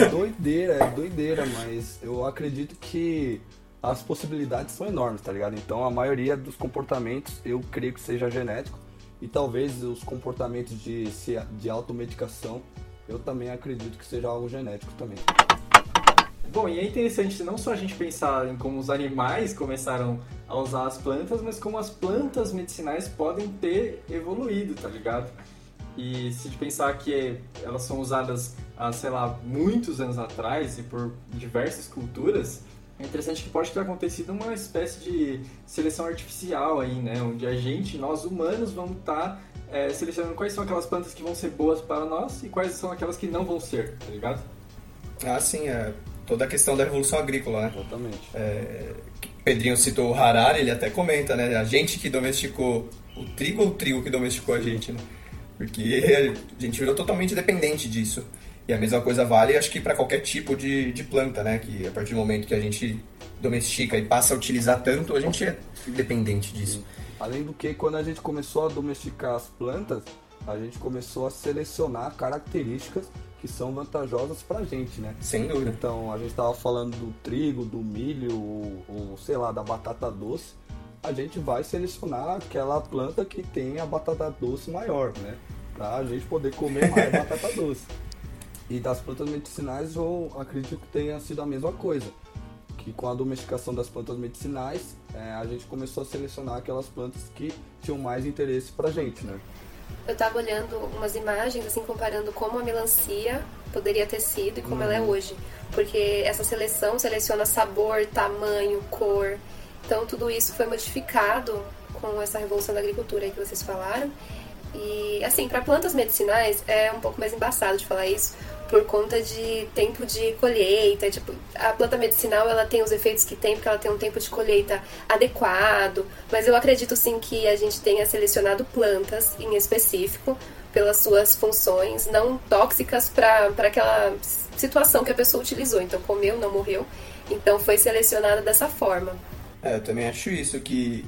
é doideira, é doideira, mas eu acredito que as possibilidades são enormes, tá ligado? Então a maioria dos comportamentos eu creio que seja genético e talvez os comportamentos de, se- de automedicação eu também acredito que seja algo genético também. Bom, e é interessante não só a gente pensar em como os animais começaram a usar as plantas, mas como as plantas medicinais podem ter evoluído, tá ligado? E se pensar que elas são usadas há, sei lá, muitos anos atrás e por diversas culturas, é interessante que pode ter acontecido uma espécie de seleção artificial aí, né? Onde a gente, nós humanos, vamos estar selecionando quais são aquelas plantas que vão ser boas para nós e quais são aquelas que não vão ser, tá ligado? Ah, sim, é toda a questão da revolução agrícola, né? Exatamente. Pedrinho citou o Harari, ele até comenta, né? A gente que domesticou o trigo ou o trigo que domesticou a gente, né? Porque a gente virou totalmente dependente disso. E a mesma coisa vale, acho que para qualquer tipo de, de planta, né? Que a partir do momento que a gente domestica e passa a utilizar tanto, a gente é dependente disso. Além do que, quando a gente começou a domesticar as plantas, a gente começou a selecionar características que são vantajosas pra gente, né? Sem dúvida. Então, a gente tava falando do trigo, do milho, ou, ou, sei lá, da batata doce. A gente vai selecionar aquela planta que tem a batata doce maior, né? Pra gente poder comer mais batata doce. E das plantas medicinais, eu acredito que tenha sido a mesma coisa. Que com a domesticação das plantas medicinais, é, a gente começou a selecionar aquelas plantas que tinham mais interesse pra gente, né? Eu tava olhando umas imagens, assim, comparando como a melancia poderia ter sido e como ela é hoje. Porque essa seleção seleciona sabor, tamanho, cor. Então tudo isso foi modificado com essa revolução da agricultura aí que vocês falaram. E assim, para plantas medicinais é um pouco mais embaçado de falar isso, por conta de tempo de colheita. Tipo, a planta medicinal ela tem os efeitos que tem porque ela tem um tempo de colheita adequado. Mas eu acredito sim que a gente tenha selecionado plantas em específico pelas suas funções não tóxicas para aquela situação que a pessoa utilizou. Então, comeu, não morreu. Então, foi selecionada dessa forma. É, eu também acho isso, que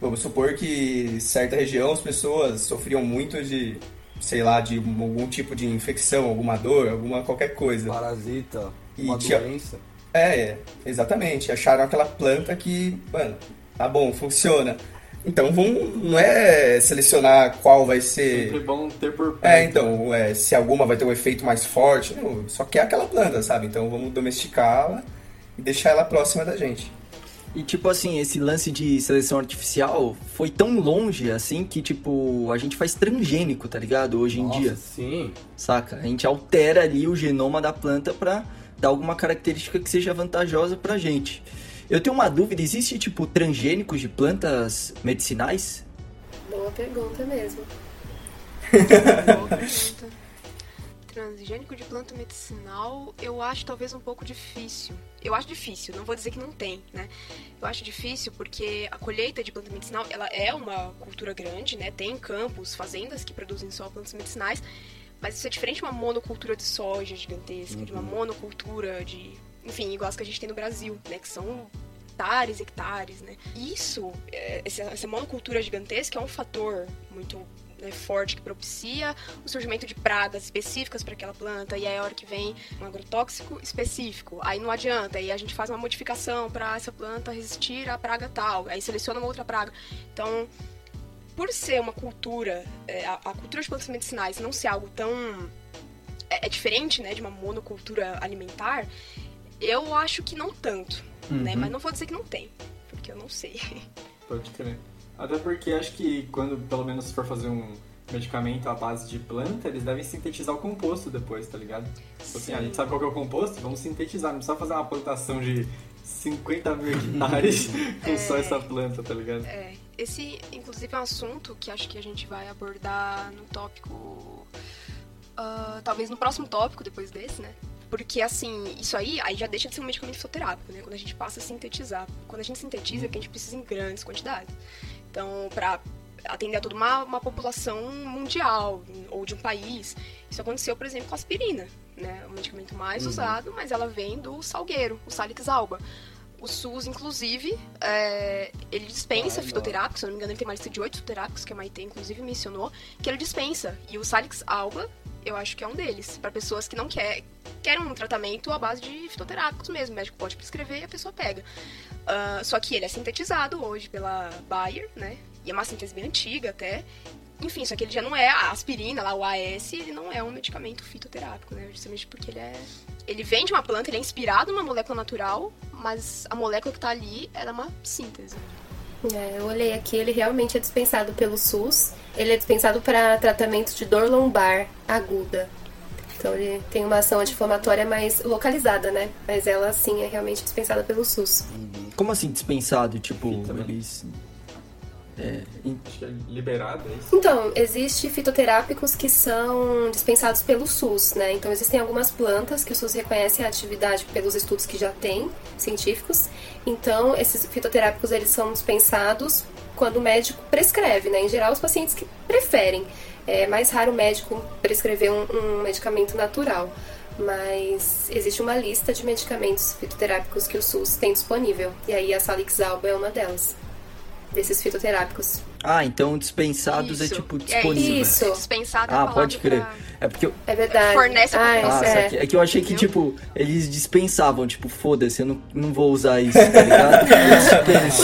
vamos supor que certa região as pessoas sofriam muito de sei lá, de algum tipo de infecção, alguma dor, alguma qualquer coisa. Parasita, E uma doença. É, é, exatamente. Acharam aquela planta que, mano, tá bom, funciona. Então vamos, não é selecionar qual vai Sempre ser. bom ter por perto. É, então, é, se alguma vai ter um efeito mais forte. Não, só quer aquela planta, sabe? Então vamos domesticá-la e deixar ela próxima da gente. E tipo assim, esse lance de seleção artificial foi tão longe assim que, tipo, a gente faz transgênico, tá ligado? Hoje em Nossa, dia, Sim. saca? A gente altera ali o genoma da planta pra dar alguma característica que seja vantajosa pra gente. Eu tenho uma dúvida, existe tipo transgênicos de plantas medicinais? Boa pergunta mesmo. Boa pergunta. Transgênico de planta medicinal, eu acho talvez um pouco difícil. Eu acho difícil, não vou dizer que não tem, né? Eu acho difícil porque a colheita de planta medicinal, ela é uma cultura grande, né? Tem campos, fazendas que produzem só plantas medicinais, mas isso é diferente de uma monocultura de soja gigantesca, de uma monocultura de, enfim, igual as que a gente tem no Brasil, né? Que são hectares, hectares, né? Isso, é, essa monocultura gigantesca é um fator muito né, forte que propicia o surgimento de pragas específicas para aquela planta e aí a hora que vem um agrotóxico específico, aí não adianta, aí a gente faz uma modificação para essa planta resistir à praga tal, aí seleciona uma outra praga. Então, por ser uma cultura, é, a, cultura de plantas medicinais não ser algo tão é, é diferente, né, de uma monocultura alimentar, eu acho que não tanto, né? Mas não vou dizer que não tem, porque eu não sei. Pode crer. Até porque acho que quando, pelo menos, for fazer um medicamento à base de planta, eles devem sintetizar o composto depois, tá ligado? Tipo assim, a gente sabe qual que é o composto, vamos sintetizar, não precisa fazer uma plantação de 50 mil hectares com só essa planta, tá ligado? É, esse, inclusive, é um assunto que acho que a gente vai abordar no tópico. ah, talvez no próximo tópico, depois desse, né? Porque, assim, isso aí, aí já deixa de ser um medicamento fitoterápico, né? Quando a gente passa a sintetizar. Quando a gente sintetiza, é que a gente precisa em grandes quantidades. Então, pra atender a toda uma, uma população mundial ou de um país. Isso aconteceu, por exemplo, com a aspirina, né? O medicamento mais usado, mas ela vem do salgueiro, o Salix alba. O SUS, inclusive, é, ele dispensa fitoterápicos, se não me engano, ele tem uma lista de oito fitoterápicos, que a Maite, inclusive, mencionou, que ele dispensa. E o Salix alba, eu acho que é um deles, para pessoas que não quer, querem um tratamento à base de fitoterápicos mesmo. O médico pode prescrever e a pessoa pega. Ah, só que ele é sintetizado hoje pela Bayer, né? E é uma síntese bem antiga até. Enfim, só que ele já não é a aspirina, lá o AS, ele não é um medicamento fitoterápico, né? Justamente porque ele é. Ele vem de uma planta, ele é inspirado numa molécula natural, mas a molécula que tá ali ela é uma síntese. É, eu olhei aqui, ele realmente é dispensado pelo SUS. Ele é dispensado para tratamento de dor lombar aguda. Então ele tem uma ação anti-inflamatória mais localizada, né? Mas ela sim é realmente dispensada pelo SUS. Como assim dispensado? Tipo, eles. É, é liberado, é isso? Então, existe fitoterápicos que são dispensados pelo SUS, né? Então existem algumas plantas que o SUS reconhece a atividade pelos estudos que já tem, científicos. Então, esses fitoterápicos eles são dispensados quando o médico prescreve, né? Em geral, os pacientes que preferem. É mais raro o médico prescrever um, um medicamento natural, mas existe uma lista de medicamentos fitoterápicos que o SUS tem disponível, e aí a Salix alba é uma delas, desses fitoterápicos. Ah, então dispensados é Isso. tipo É disponível. isso. Dispensado é a Ah, palavra pode crer. pra- É porque eu, É verdade. Fornece a ah, ah, é. saquei. é que eu achei que, tipo, eles dispensavam, tipo, foda-se, eu não, não vou usar isso, tá ligado? Eu dispenso.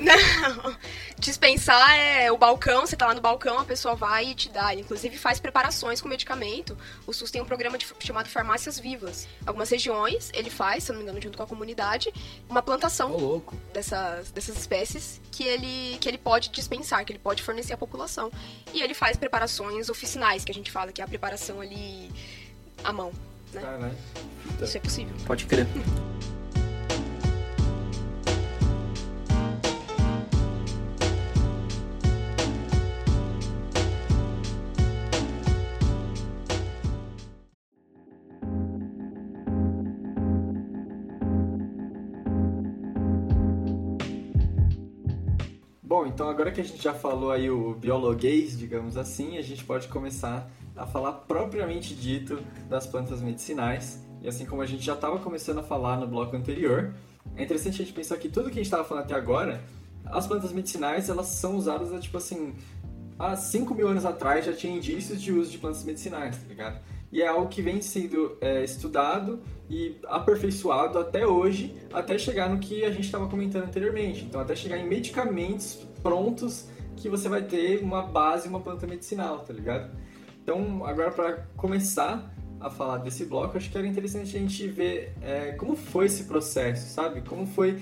Não. Dispensar é o balcão, você tá lá no balcão, a pessoa vai e te dá. Ele, inclusive faz preparações com medicamento. O SUS tem um programa de- chamado Farmácias Vivas. Algumas regiões ele faz, se eu não me engano, junto com a comunidade, uma plantação louco. dessas, dessas espécies que ele, que ele pode dispensar, que ele pode fornecer à população. E ele faz preparações oficinais, que a gente fala, que é a preparação ali à mão. Né? Caralho. Isso é possível. Pode crer. Bom, então agora que a gente já falou aí o biologuês, digamos assim, a gente pode começar a falar propriamente dito das plantas medicinais. E assim como a gente já estava começando a falar no bloco anterior, é interessante a gente pensar que tudo que a gente estava falando até agora, as plantas medicinais, elas são usadas, tipo assim, há 5 mil anos atrás já tinha indícios de uso de plantas medicinais, tá ligado? E é algo que vem sendo é, estudado e aperfeiçoado até hoje, até chegar no que a gente estava comentando anteriormente. Então, até chegar em medicamentos prontos que você vai ter uma base, uma planta medicinal, tá ligado? Então, agora para começar a falar desse bloco, acho que era interessante a gente ver é, como foi esse processo, sabe? Como foi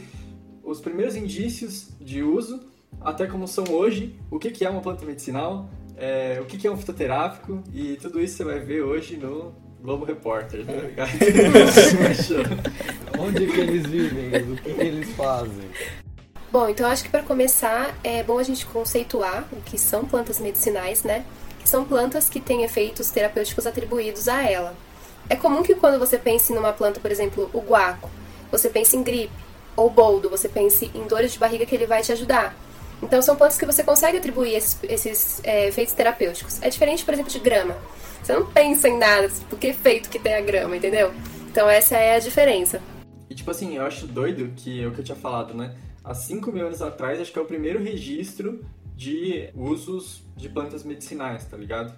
os primeiros indícios de uso, até como são hoje, o que, que é uma planta medicinal, é, o que, é um fitoterápico, e tudo isso você vai ver hoje no Globo Repórter, tá ligado? Fechou. Onde que eles vivem? O que, que eles fazem? Bom, então acho que para começar é bom a gente conceituar o que são plantas medicinais, né? Que são plantas que têm efeitos terapêuticos atribuídos a ela. É comum que quando você pense numa planta, por exemplo, o guaco, você pense em gripe, ou boldo, você pense em dores de barriga que ele vai te ajudar. Então são plantas que você consegue atribuir esses, esses é, efeitos terapêuticos. É diferente, por exemplo, de grama. Você não pensa em nada, tipo, que efeito que tem a grama, entendeu? Então essa é a diferença. E tipo assim, eu acho doido que é o que eu tinha falado, né? Há 5 mil anos atrás, acho que é o primeiro registro de usos de plantas medicinais, tá ligado?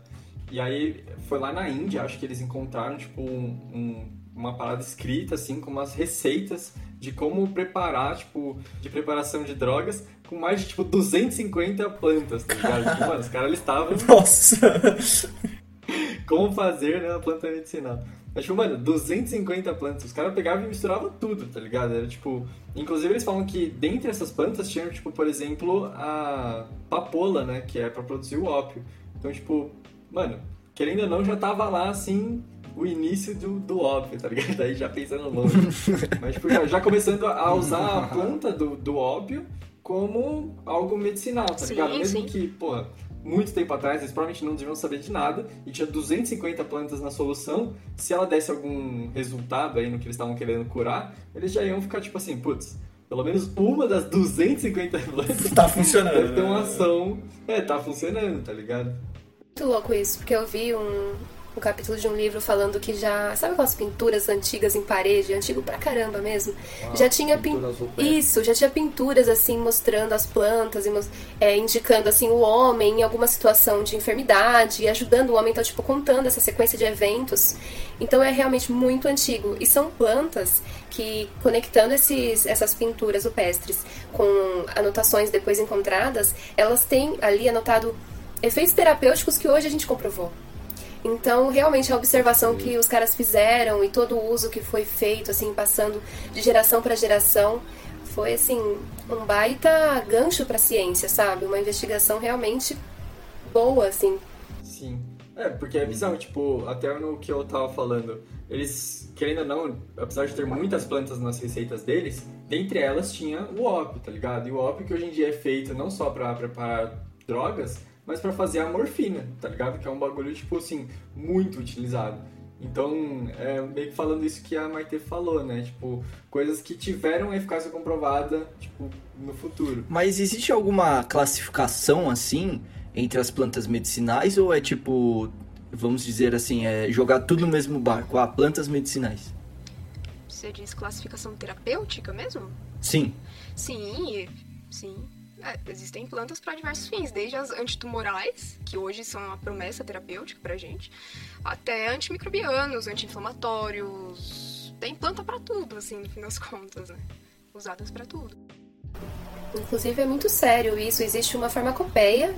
E aí foi lá na Índia, acho que eles encontraram, tipo, um- um- uma parada escrita, assim, com umas receitas de como preparar, tipo, de preparação de drogas com mais de, tipo, 250 plantas, tá ligado? tipo, mano, os caras listavam Nossa! como fazer né, a planta medicinal. Mas, tipo, mano, 250 plantas. Os caras pegavam e misturavam tudo, tá ligado? Era tipo. Inclusive, eles falam que dentre essas plantas tinha, tipo, por exemplo, a papoula, né? Que é pra produzir o ópio. Então, tipo, mano, querendo ou não, já tava lá, assim, o início do, do ópio, tá ligado? Aí já pensando longe. Mas, tipo, já, já começando a usar a planta do, do ópio como algo medicinal, tá Sim, ligado? Mesmo sim. que, porra, muito tempo atrás, eles provavelmente não deviam saber de nada e tinha 250 plantas na solução. Se ela desse algum resultado aí no que eles estavam querendo curar, eles já iam ficar tipo assim, putz, pelo menos uma das 250 plantas Tá funcionando. deve ter uma né? ação. É, tá funcionando, tá ligado? Muito louco isso, porque eu vi um, um capítulo de um livro falando que já. Sabe aquelas pinturas antigas em parede? Antigo pra caramba mesmo? já tinha pin... Isso, já tinha pinturas assim mostrando as plantas e é, indicando assim o homem em alguma situação de enfermidade e ajudando o homem, então tipo contando essa sequência de eventos. Então é realmente muito antigo e são plantas que conectando esses, essas pinturas rupestres com anotações depois encontradas, elas têm ali anotado efeitos terapêuticos que hoje a gente comprovou. Então, realmente, a observação que os caras fizeram e todo o uso que foi feito, assim, passando de geração para geração, foi, assim, um baita gancho para a ciência, sabe? Uma investigação realmente boa, assim. Sim. É, porque é bizarro, tipo, até no que eu tava falando, eles, querendo ou não, apesar de ter muitas plantas nas receitas deles, dentre elas tinha o ópio, tá ligado? E o ópio que hoje em dia é feito não só pra preparar drogas, mas pra fazer a morfina, tá ligado? Que é um bagulho, tipo assim, muito utilizado. Então, é meio que falando isso que a Maite falou, né? Tipo, coisas que tiveram eficácia comprovada, tipo, no futuro. Mas existe alguma classificação assim entre as plantas medicinais ou é tipo, vamos dizer assim, é jogar tudo no mesmo barco? Ah, plantas medicinais. Você diz classificação terapêutica mesmo? Sim. Sim, sim. É, existem plantas para diversos fins, desde as antitumorais, que hoje são uma promessa terapêutica pra gente, até antimicrobianos, anti-inflamatórios. Tem planta para tudo, assim, no fim das contas, né? Usadas para tudo. Inclusive é muito sério isso. Existe uma farmacopeia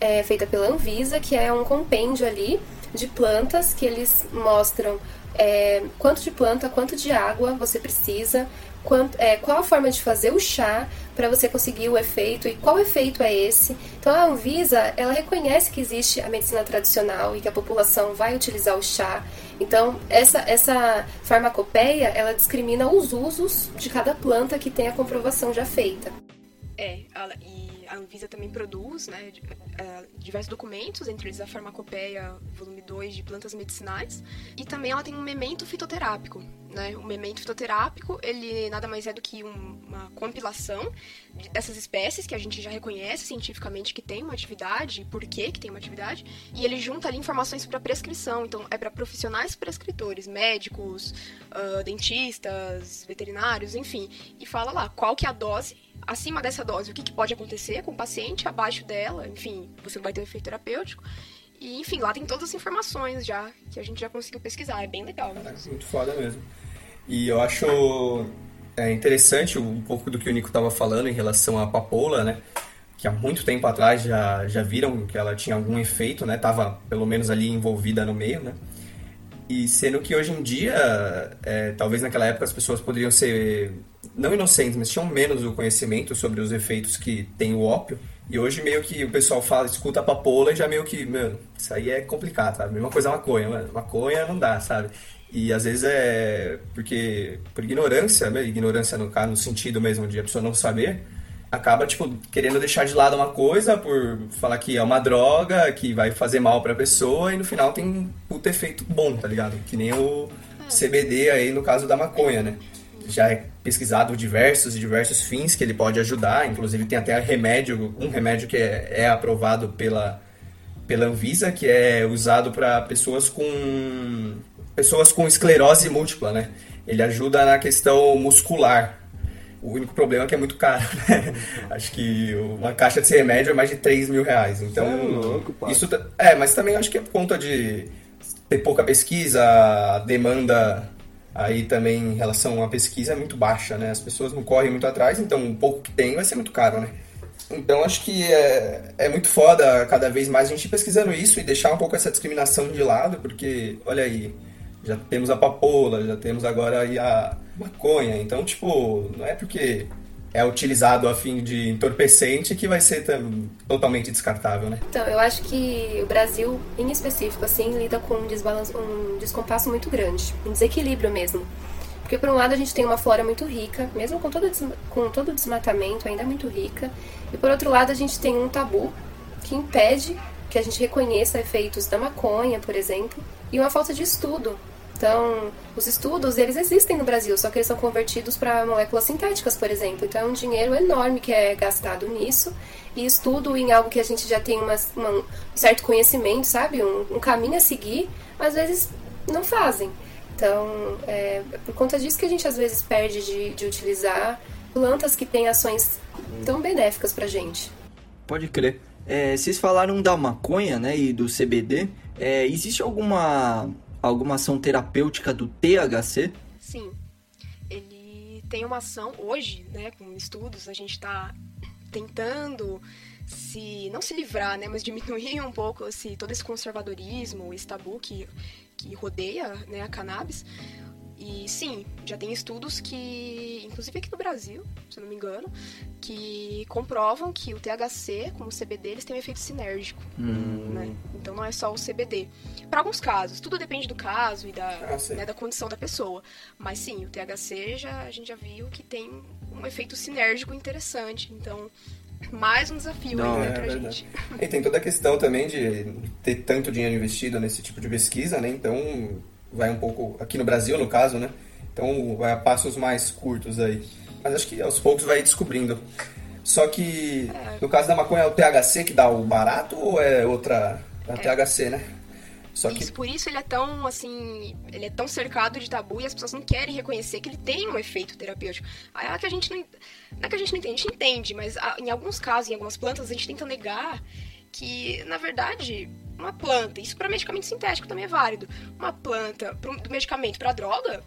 é, feita pela Anvisa, que é um compêndio ali de plantas que eles mostram é, quanto de planta, quanto de água você precisa, quanto, é, qual a forma de fazer o chá para você conseguir o efeito e qual efeito é esse. Então a Anvisa ela reconhece que existe a medicina tradicional e que a população vai utilizar o chá. Então essa essa farmacopeia ela discrimina os usos de cada planta que tem a comprovação já feita. É, e a Anvisa também produz né, é, diversos documentos, entre eles a Farmacopeia, volume 2 de plantas medicinais, e também ela tem um memento fitoterápico. Né? O memento fitoterápico, ele nada mais é do que um, uma compilação dessas espécies que a gente já reconhece cientificamente que tem uma atividade, e por que que tem uma atividade, e ele junta ali informações para prescrição, então é para profissionais prescritores, médicos, uh, dentistas, veterinários, enfim, e fala lá qual que é a dose acima dessa dose, o que, que pode acontecer com o paciente, abaixo dela, enfim, você vai ter um efeito terapêutico. E, enfim, lá tem todas as informações já, que a gente já conseguiu pesquisar. É bem legal. Né? É muito foda mesmo. E eu acho é, interessante um pouco do que o Nico estava falando em relação à papoula, né? Que há muito tempo atrás já, já viram que ela tinha algum efeito, né? Tava pelo menos ali envolvida no meio, né? E sendo que hoje em dia, é, talvez naquela época as pessoas poderiam ser não inocentes, mas tinham menos o conhecimento sobre os efeitos que tem o ópio. E hoje meio que o pessoal fala, escuta a papoula e já meio que, mano, isso aí é complicado, sabe? Mesma coisa maconha, mano. Maconha não dá, sabe? E às vezes é porque por ignorância, né? ignorância no caso no sentido mesmo de a pessoa não saber, acaba tipo querendo deixar de lado uma coisa por falar que é uma droga, que vai fazer mal para a pessoa e no final tem um puto efeito bom, tá ligado? Que nem o CBD aí no caso da maconha, né? já é pesquisado diversos e diversos fins que ele pode ajudar, inclusive tem até remédio, um remédio que é, é aprovado pela, pela Anvisa, que é usado para pessoas com pessoas com esclerose múltipla, né? Ele ajuda na questão muscular. O único problema é que é muito caro, né? Acho que uma caixa desse remédio é mais de 3 mil reais. Então, é louco, isso é, mas também acho que é por conta de ter pouca pesquisa, a demanda Aí também em relação à pesquisa é muito baixa, né? As pessoas não correm muito atrás, então o pouco que tem vai ser muito caro, né? Então acho que é, é muito foda cada vez mais a gente ir pesquisando isso e deixar um pouco essa discriminação de lado, porque olha aí, já temos a papoula, já temos agora a maconha, então tipo, não é porque é utilizado a fim de entorpecente que vai ser totalmente descartável, né? Então, eu acho que o Brasil, em específico, assim, lida com um, desbalanço, um descompasso muito grande, um desequilíbrio mesmo. Porque, por um lado, a gente tem uma flora muito rica, mesmo com todo, com todo o desmatamento, ainda é muito rica. E, por outro lado, a gente tem um tabu que impede que a gente reconheça efeitos da maconha, por exemplo, e uma falta de estudo então, os estudos, eles existem no Brasil, só que eles são convertidos para moléculas sintéticas, por exemplo. Então, é um dinheiro enorme que é gastado nisso. E estudo em algo que a gente já tem uma, uma, um certo conhecimento, sabe? Um, um, caminho a seguir, às vezes não fazem. Então, é por conta disso que a gente às vezes perde de, de utilizar plantas que têm ações tão benéficas pra gente. Pode crer. É, vocês falaram da maconha, né, e do CBD. É, existe alguma alguma ação terapêutica do THC? Sim. Ele tem uma ação hoje, né, com estudos, a gente está tentando se não se livrar, né, mas diminuir um pouco esse todo esse conservadorismo, esse tabu que que rodeia, né, a cannabis, e sim, já tem estudos que, inclusive aqui no Brasil, se eu não me engano, que comprovam que o THC com o CBD eles têm um efeito sinérgico. Hum. Né? Então não é só o CBD. Para alguns casos, tudo depende do caso e da, ah, né, da condição da pessoa. Mas sim, o THC já, a gente já viu que tem um efeito sinérgico interessante. Então, mais um desafio Não, ainda é, pra gente. E tem toda a questão também de ter tanto dinheiro investido nesse tipo de pesquisa, né? Então vai um pouco aqui no Brasil, no caso, né? Então vai a passos mais curtos aí. Mas acho que aos poucos vai descobrindo. Só que no caso da maconha é o THC que dá o barato ou é outra. É o THC, né? Só que Isso, por isso ele é tão, assim, ele é tão cercado de tabu e as pessoas não querem reconhecer que ele tem um efeito terapêutico. Aí é que a gente não, não é que a gente não entende, a gente entende, mas ah, em alguns casos, em algumas plantas, a gente tenta negar que, na verdade, uma planta, isso para medicamento sintético também é válido, uma planta pro, do medicamento para droga,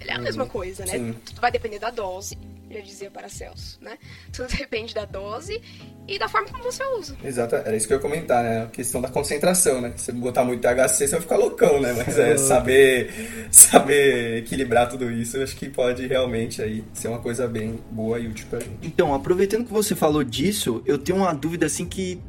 ele é a mesma coisa, né? sim. Tudo vai depender da dose, já dizia Paracelso, né? Tudo depende da dose e da forma como você usa. Exato, era isso que eu ia comentar, né? A questão da concentração, né? Se você botar muito THC, você vai ficar loucão, né? Mas é saber, saber equilibrar tudo isso, eu acho que pode realmente aí ser uma coisa bem boa e útil pra gente. Então, aproveitando que você falou disso, eu tenho uma dúvida assim que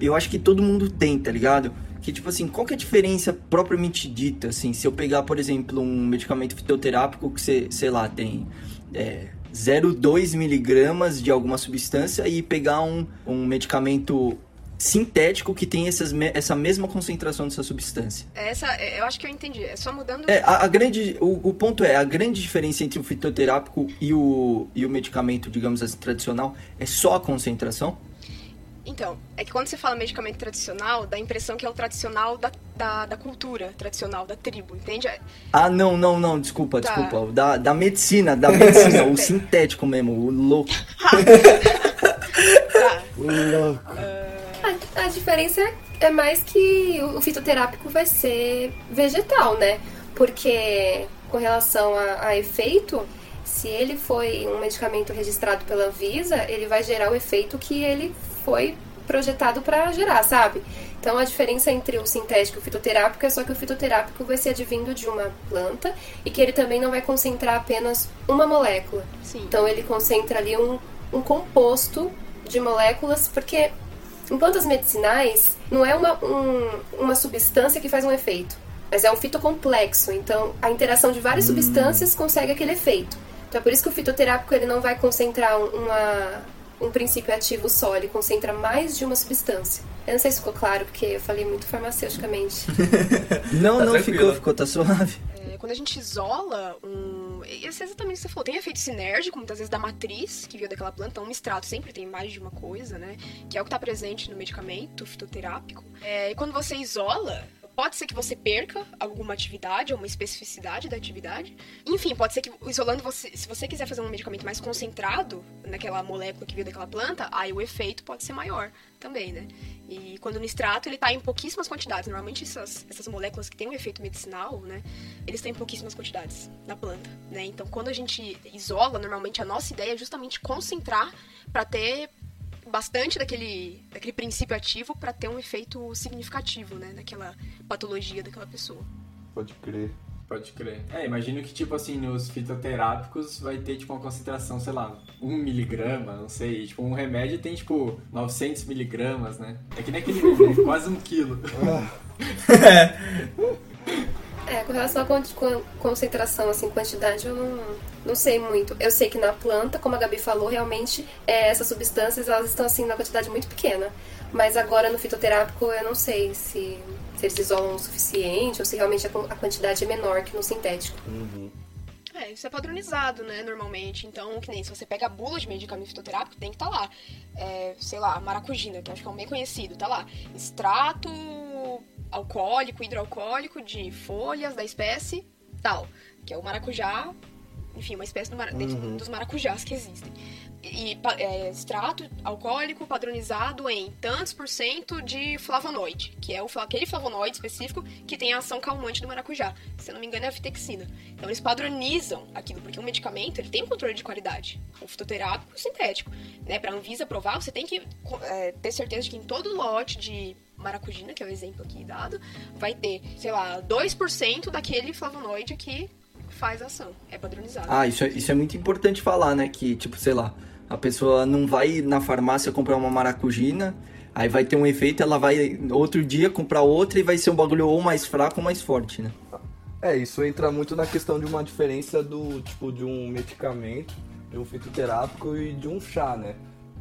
eu acho que todo mundo tem, tá ligado? Que tipo assim, qual que é a diferença propriamente dita, assim, se eu pegar, por exemplo, um medicamento fitoterápico que você, sei lá, tem é, 0,2 miligramas de alguma substância e pegar um, um medicamento sintético que tem essas, essa mesma concentração dessa substância. Essa, é, eu acho que eu entendi. É só mudando. É, a, a grande, o, o ponto é, a grande diferença entre o fitoterápico e o, e o medicamento, digamos assim, tradicional, é só a concentração? Então, é que quando você fala medicamento tradicional, dá a impressão que é o tradicional da, da, da cultura, tradicional da tribo, entende? Ah, não, não, não, desculpa, Tá. desculpa. Da, da medicina, da medicina, o sintético mesmo, o louco. Tá. A, a diferença é mais que o fitoterápico vai ser vegetal, né? Porque com relação a, a efeito, se ele foi um medicamento registrado pela Anvisa, ele vai gerar o efeito que ele foi projetado para gerar, sabe? Então a diferença entre o sintético e o fitoterápico é só que o fitoterápico vai ser advindo de uma planta e que ele também não vai concentrar apenas uma molécula. Sim. Então ele concentra ali um, um composto de moléculas, porque em plantas medicinais não é uma, um- uma substância que faz um efeito, mas é um fitocomplexo. Então a interação de várias substâncias consegue aquele efeito. Então é por isso que o fitoterápico ele não vai concentrar um- uma, um princípio ativo só, ele concentra mais de uma substância. Eu não sei se ficou claro, porque eu falei muito farmaceuticamente. Não, Tá não, tranquilo. ficou, ficou, tá suave. É, quando a gente isola um. Isso é exatamente o que você falou. Tem efeito sinérgico, muitas vezes da matriz que veio daquela planta. Então, um extrato sempre tem mais de uma coisa, né? Que é o que está presente no medicamento fitoterápico. É, e quando você isola. Pode ser que você perca alguma atividade ou uma especificidade da atividade. Enfim, pode ser que isolando você, se você quiser fazer um medicamento mais concentrado naquela molécula que veio daquela planta, aí o efeito pode ser maior também, né? E quando no extrato ele tá em pouquíssimas quantidades. Normalmente essas, essas moléculas que têm um efeito medicinal, né? Eles têm pouquíssimas quantidades na planta, né? Então quando a gente isola, normalmente a nossa ideia é justamente concentrar para ter bastante daquele, daquele princípio ativo para ter um efeito significativo, né? Naquela patologia daquela pessoa. Pode crer. Pode crer. É, imagino que, tipo assim, nos fitoterápicos vai ter, tipo, uma concentração, sei lá, 1 miligrama, não sei. Tipo, um remédio tem, tipo, 900 miligramas, né? É que nem aquele remédio, quase um quilo. É, com relação à con- con- concentração, assim, quantidade, eu não, não sei muito. Eu sei que na planta, como a Gabi falou, realmente é, essas substâncias elas estão assim na quantidade muito pequena. Mas agora no fitoterápico eu não sei se, se eles isolam o suficiente ou se realmente a, quantidade é menor que no sintético. É, isso é padronizado, né, normalmente. Então, que nem se você pega a bula de medicamento fitoterápico, tem que estar lá. É, sei lá, maracujina, que eu acho que é um bem conhecido, tá lá. Extrato alcoólico, hidroalcoólico de folhas da espécie tal, que é o maracujá, enfim, uma espécie do dentro dos maracujás que existem. E é, extrato alcoólico padronizado em tantos por cento de flavonoide, que é o, aquele flavonoide específico que tem a ação calmante do maracujá. Se eu não me engano, é a vitexina. Então eles padronizam aquilo, porque um medicamento ele tem um controle de qualidade, o fitoterápico e o sintético. Né? Para a Anvisa aprovar, você tem que é, ter certeza de que em todo lote de maracujina, que é o exemplo aqui dado, vai ter, sei lá, 2% daquele flavonoide que faz ação. É padronizado. Ah, isso é, isso é muito importante falar, né? Que, tipo, sei lá, a pessoa não vai na farmácia comprar uma maracujina, aí vai ter um efeito, ela vai outro dia comprar outra e vai ser um bagulho ou mais fraco ou mais forte, né? É, isso entra muito na questão de uma diferença do tipo de um medicamento, de um fitoterápico e de um chá, né?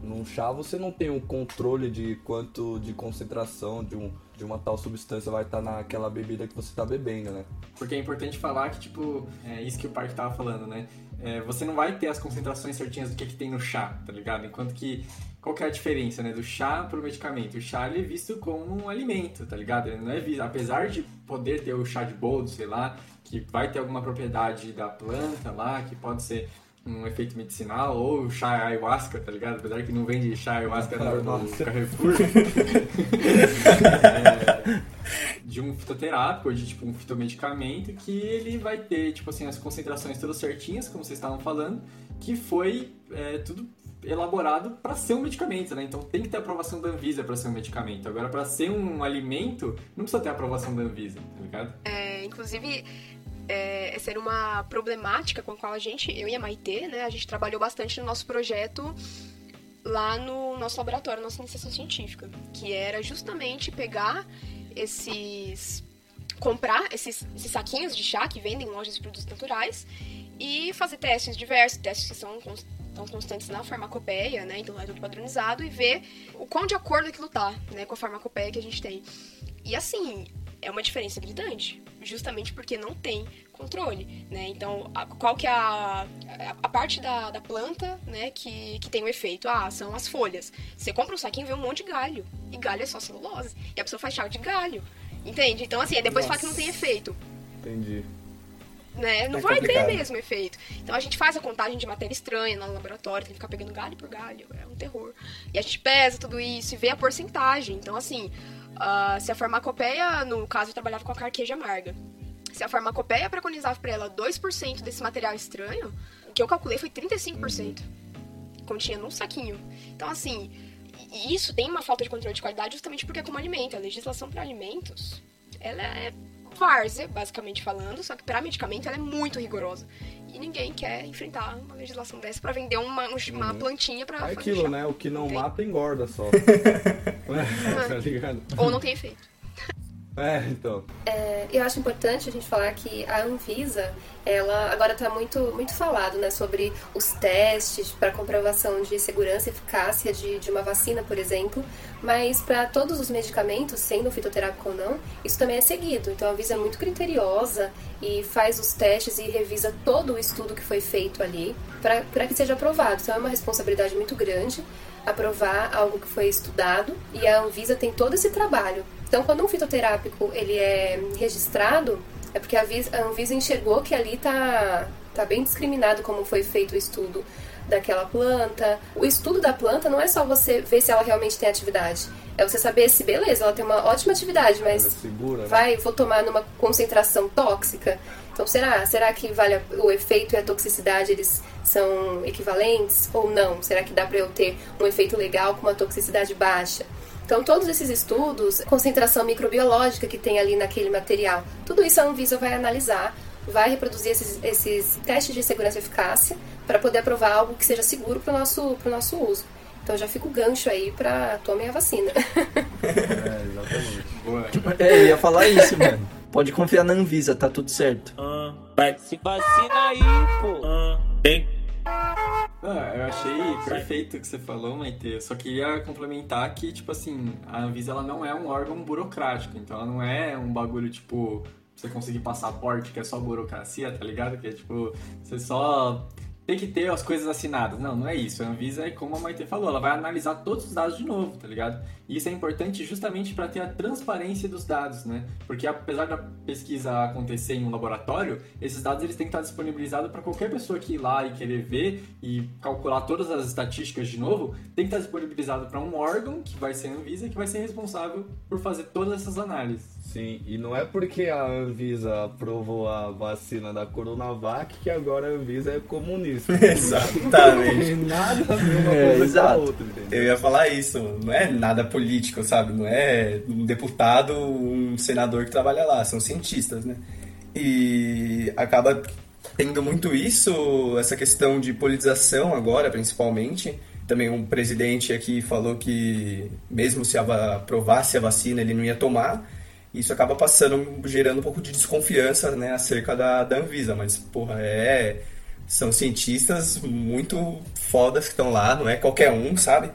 Num chá você não tem um controle de quanto de concentração de, um, de uma tal substância vai estar naquela bebida que você está bebendo, né? Porque é importante falar que, tipo, é isso que o Parque tava falando, né? É, você não vai ter as concentrações certinhas do que, que tem no chá, tá ligado? Enquanto que qual que é a diferença, né, do chá pro medicamento? O chá ele é visto como um alimento, tá ligado? Ele não é visto, apesar de poder ter o chá de boldo, sei lá, que vai ter alguma propriedade da planta lá, que pode ser um efeito medicinal, ou chá ayahuasca, tá ligado? Apesar que não vende chá ayahuasca no, no Carrefour. é, de um fitoterápico, ou de tipo um fitomedicamento, que ele vai ter, tipo assim, as concentrações todas certinhas, como vocês estavam falando, que foi é, tudo elaborado para ser um medicamento, né? Então tem que ter aprovação da Anvisa para ser um medicamento. Agora, para ser um alimento, não precisa ter aprovação da Anvisa, tá ligado? É, inclusive, é, essa era uma problemática com a qual a gente, eu e a Maitê, né, a gente trabalhou bastante no nosso projeto lá no nosso laboratório, nossa iniciação científica, que era justamente pegar esses comprar esses, esses saquinhos de chá que vendem em lojas de produtos naturais e fazer testes diversos, testes que são estão constantes na farmacopeia, né? Então é tudo padronizado e ver o quão de acordo aquilo tá, né, com a farmacopeia que a gente tem. E assim, é uma diferença gritante, justamente porque não tem controle, né? Então, a, qual que é a, a, parte da, da planta, né, que, que tem o efeito? Ah, são as folhas. Você compra um saquinho e vê um monte de galho, e galho é só celulose, e a pessoa faz chá de galho, entende? Então, assim, depois Nossa. fala que não tem efeito. Entendi. Né? Não é vai complicado. ter mesmo efeito. Então a gente faz a contagem de matéria estranha no laboratório, tem que ficar pegando galho por galho, é um terror. E a gente pesa tudo isso e vê a porcentagem. Então, assim, Uh, se a farmacopeia, no caso, eu trabalhava com a carqueja amarga. Se a farmacopeia preconizava para ela 2% desse material estranho, o que eu calculei foi 35%. Uhum. Continha num saquinho. Então, assim, isso tem uma falta de controle de qualidade justamente porque é como alimento. A legislação para alimentos, ela é várzea, basicamente falando, só que para medicamento ela é muito rigorosa. E ninguém quer enfrentar uma legislação dessa para vender uma, uma uhum. plantinha para É aquilo, né? O que não mata engorda só. tá ligado? Ou não tem efeito. É, então. É, eu acho importante a gente falar que a Anvisa, ela agora está muito, muito falado, né, sobre os testes para comprovação de segurança e eficácia de, de uma vacina, por exemplo, mas para todos os medicamentos, sendo fitoterápico ou não, isso também é seguido. Então a Anvisa é muito criteriosa e faz os testes e revisa todo o estudo que foi feito ali para que seja aprovado. Então é uma responsabilidade muito grande aprovar algo que foi estudado e a Anvisa tem todo esse trabalho. Então, quando um fitoterápico ele é registrado, é porque a Anvisa enxergou que ali está tá bem discriminado como foi feito o estudo daquela planta. O estudo da planta não é só você ver se ela realmente tem atividade. É você saber se, beleza, ela tem uma ótima atividade, mas é segura, né? vai, vou tomar numa concentração tóxica. Então, será? Será que vale o efeito e a toxicidade eles são equivalentes ou não? Será que dá para eu ter um efeito legal com uma toxicidade baixa? Então, todos esses estudos, concentração microbiológica que tem ali naquele material, tudo isso a Anvisa vai analisar, vai reproduzir esses, esses testes de segurança e eficácia para poder aprovar algo que seja seguro para o nosso, nosso uso. Então já fica o gancho aí para tomem a vacina. é, exatamente. Boa. É, eu ia falar isso, mano. Pode confiar na Anvisa, tá tudo certo. Uh, vai se vacina aí, pô. Uh, tem. Ah, eu achei perfeito o que você falou, Maite. Eu só queria complementar que, tipo assim, a Anvisa ela não é um órgão burocrático. Então ela não é um bagulho, tipo, você conseguir passaporte, que é só burocracia, tá ligado? Que é tipo, você só tem que ter as coisas assinadas. Não, não é isso. A Anvisa é como a Maite falou, ela vai analisar todos os dados de novo, tá ligado? E isso é importante justamente para ter a transparência dos dados, né? Porque apesar da pesquisa acontecer em um laboratório, esses dados eles têm que estar disponibilizados para qualquer pessoa que ir lá e querer ver e calcular todas as estatísticas de novo, tem que estar disponibilizado para um órgão, que vai ser a Anvisa, que vai ser responsável por fazer todas essas análises. Sim, e não é porque a Anvisa aprovou a vacina da Coronavac que agora a Anvisa é comunista. Exatamente. nada a ver uma é, coisa com a outra, entendeu? Eu ia falar isso, não é nada político, sabe? Não é um deputado, um senador que trabalha lá, são cientistas, né? E acaba tendo muito isso, essa questão de politização agora, principalmente. Também um presidente aqui falou que mesmo se aprovasse a vacina, ele não ia tomar isso acaba passando, gerando um pouco de desconfiança, né, acerca da, da Anvisa, mas, porra, é são cientistas muito fodas que estão lá, não é qualquer um, sabe?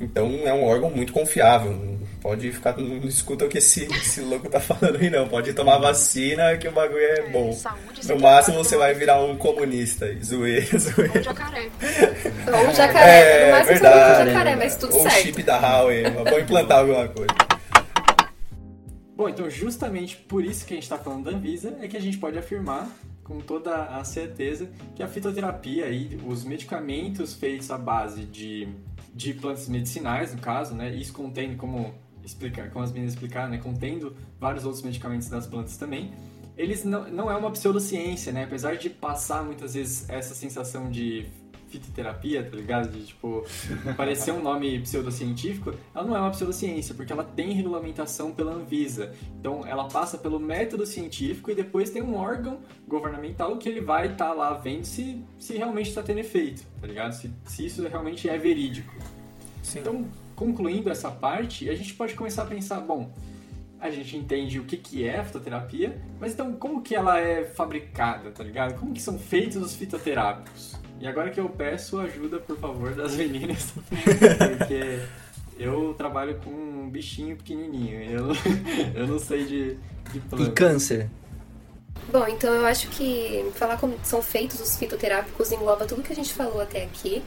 Então é um órgão muito confiável. Não pode ficar, não escuta o que esse, esse louco tá falando aí, não. Pode tomar vacina que o bagulho é bom. saúde, No você máximo você vai virar um comunista. aí. Zoeira, Um zoeira. jacaré. Ou um jacaré. É, no máximo você verdade. não um jacaré, mas tudo Ou o certo. chip da Huawei. Vou implantar alguma coisa. Bom, então justamente por isso que a gente está falando da Anvisa é que a gente pode afirmar com toda a certeza que a fitoterapia e os medicamentos feitos à base de, de plantas medicinais, no caso, né, isso contém, como, explicar, como as meninas explicaram, né, contendo vários outros medicamentos das plantas também, eles não, não é uma pseudociência, né, apesar de passar muitas vezes essa sensação de fitoterapia, tá ligado? De, tipo, parecer um nome pseudocientífico, ela não é uma pseudociência, porque ela tem regulamentação pela Anvisa. Então, ela passa pelo método científico e depois tem um órgão governamental que ele vai estar lá vendo se, se realmente está tendo efeito, tá ligado? Se, se isso realmente é verídico. Sim. Então, concluindo essa parte, a gente pode começar a pensar, bom, a gente entende o que, que é a fitoterapia, mas então como que ela é fabricada, tá ligado? Como que são feitos os fitoterápicos? E agora que eu peço ajuda, por favor, das meninas, porque eu trabalho com um bichinho pequenininho, eu, eu não sei de, de E planta. câncer? Bom, então eu acho que falar como são feitos os fitoterápicos engloba tudo que a gente falou até aqui,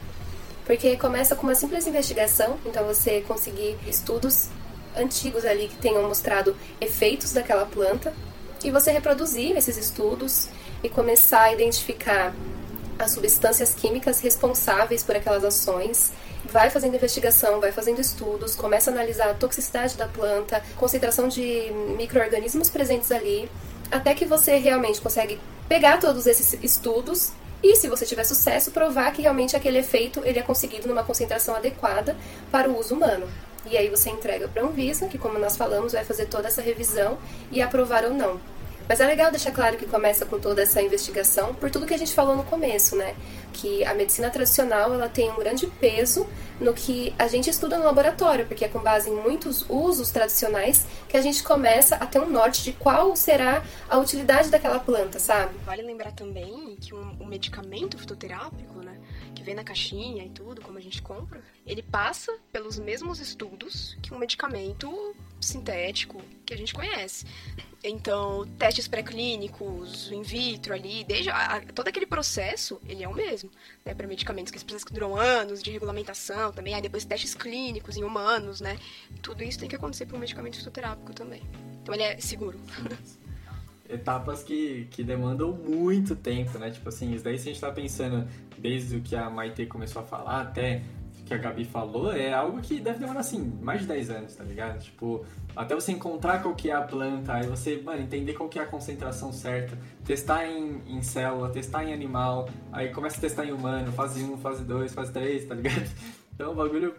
porque começa com uma simples investigação, então você conseguir estudos antigos ali que tenham mostrado efeitos daquela planta e você reproduzir esses estudos e começar a identificar as substâncias químicas responsáveis por aquelas ações. Vai fazendo investigação, vai fazendo estudos, começa a analisar a toxicidade da planta, concentração de micro-organismos presentes ali, até que você realmente consegue pegar todos esses estudos e, se você tiver sucesso, provar que realmente aquele efeito ele é conseguido numa concentração adequada para o uso humano. E aí você entrega para a Anvisa, que como nós falamos, vai fazer toda essa revisão e aprovar ou não. Mas é legal deixar claro que começa com toda essa investigação por tudo que a gente falou no começo, né? Que a medicina tradicional ela tem um grande peso no que a gente estuda no laboratório, porque é com base em muitos usos tradicionais que a gente começa a ter um norte de qual será a utilidade daquela planta, sabe? Vale lembrar também que um, um medicamento fitoterápico, né, vem na caixinha e tudo, como a gente compra, ele passa pelos mesmos estudos que um medicamento sintético que a gente conhece. Então, testes pré-clínicos, in vitro ali, desde a- todo aquele processo, ele é o mesmo, né, para medicamentos que precisam que duram anos de regulamentação também, aí depois testes clínicos em humanos, né? Tudo isso tem que acontecer para um medicamento fitoterápico também. Então, ele é seguro. etapas que, que demandam muito tempo, né? Tipo assim, isso daí se a gente tá pensando desde o que a Maite começou a falar até que a Gabi falou, é algo que deve demorar, assim, mais de 10 anos, tá ligado? Tipo, até você encontrar qual que é a planta, aí você, mano, entender qual que é a concentração certa, testar em, em célula, testar em animal, aí começa a testar em humano, fase 1, fase 2, fase 3, tá ligado? Então o bagulho,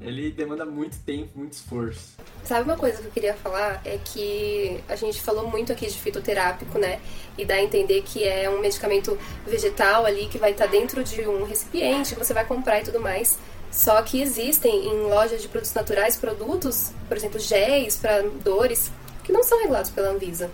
ele demanda muito tempo, muito esforço. Sabe uma coisa que eu queria falar? É que a gente falou muito aqui de fitoterápico, né? E dá a entender que é um medicamento vegetal ali que vai estar dentro de um recipiente você vai comprar e tudo mais. Só que existem em lojas de produtos naturais produtos, por exemplo, géis para dores, que não são regulados pela Anvisa.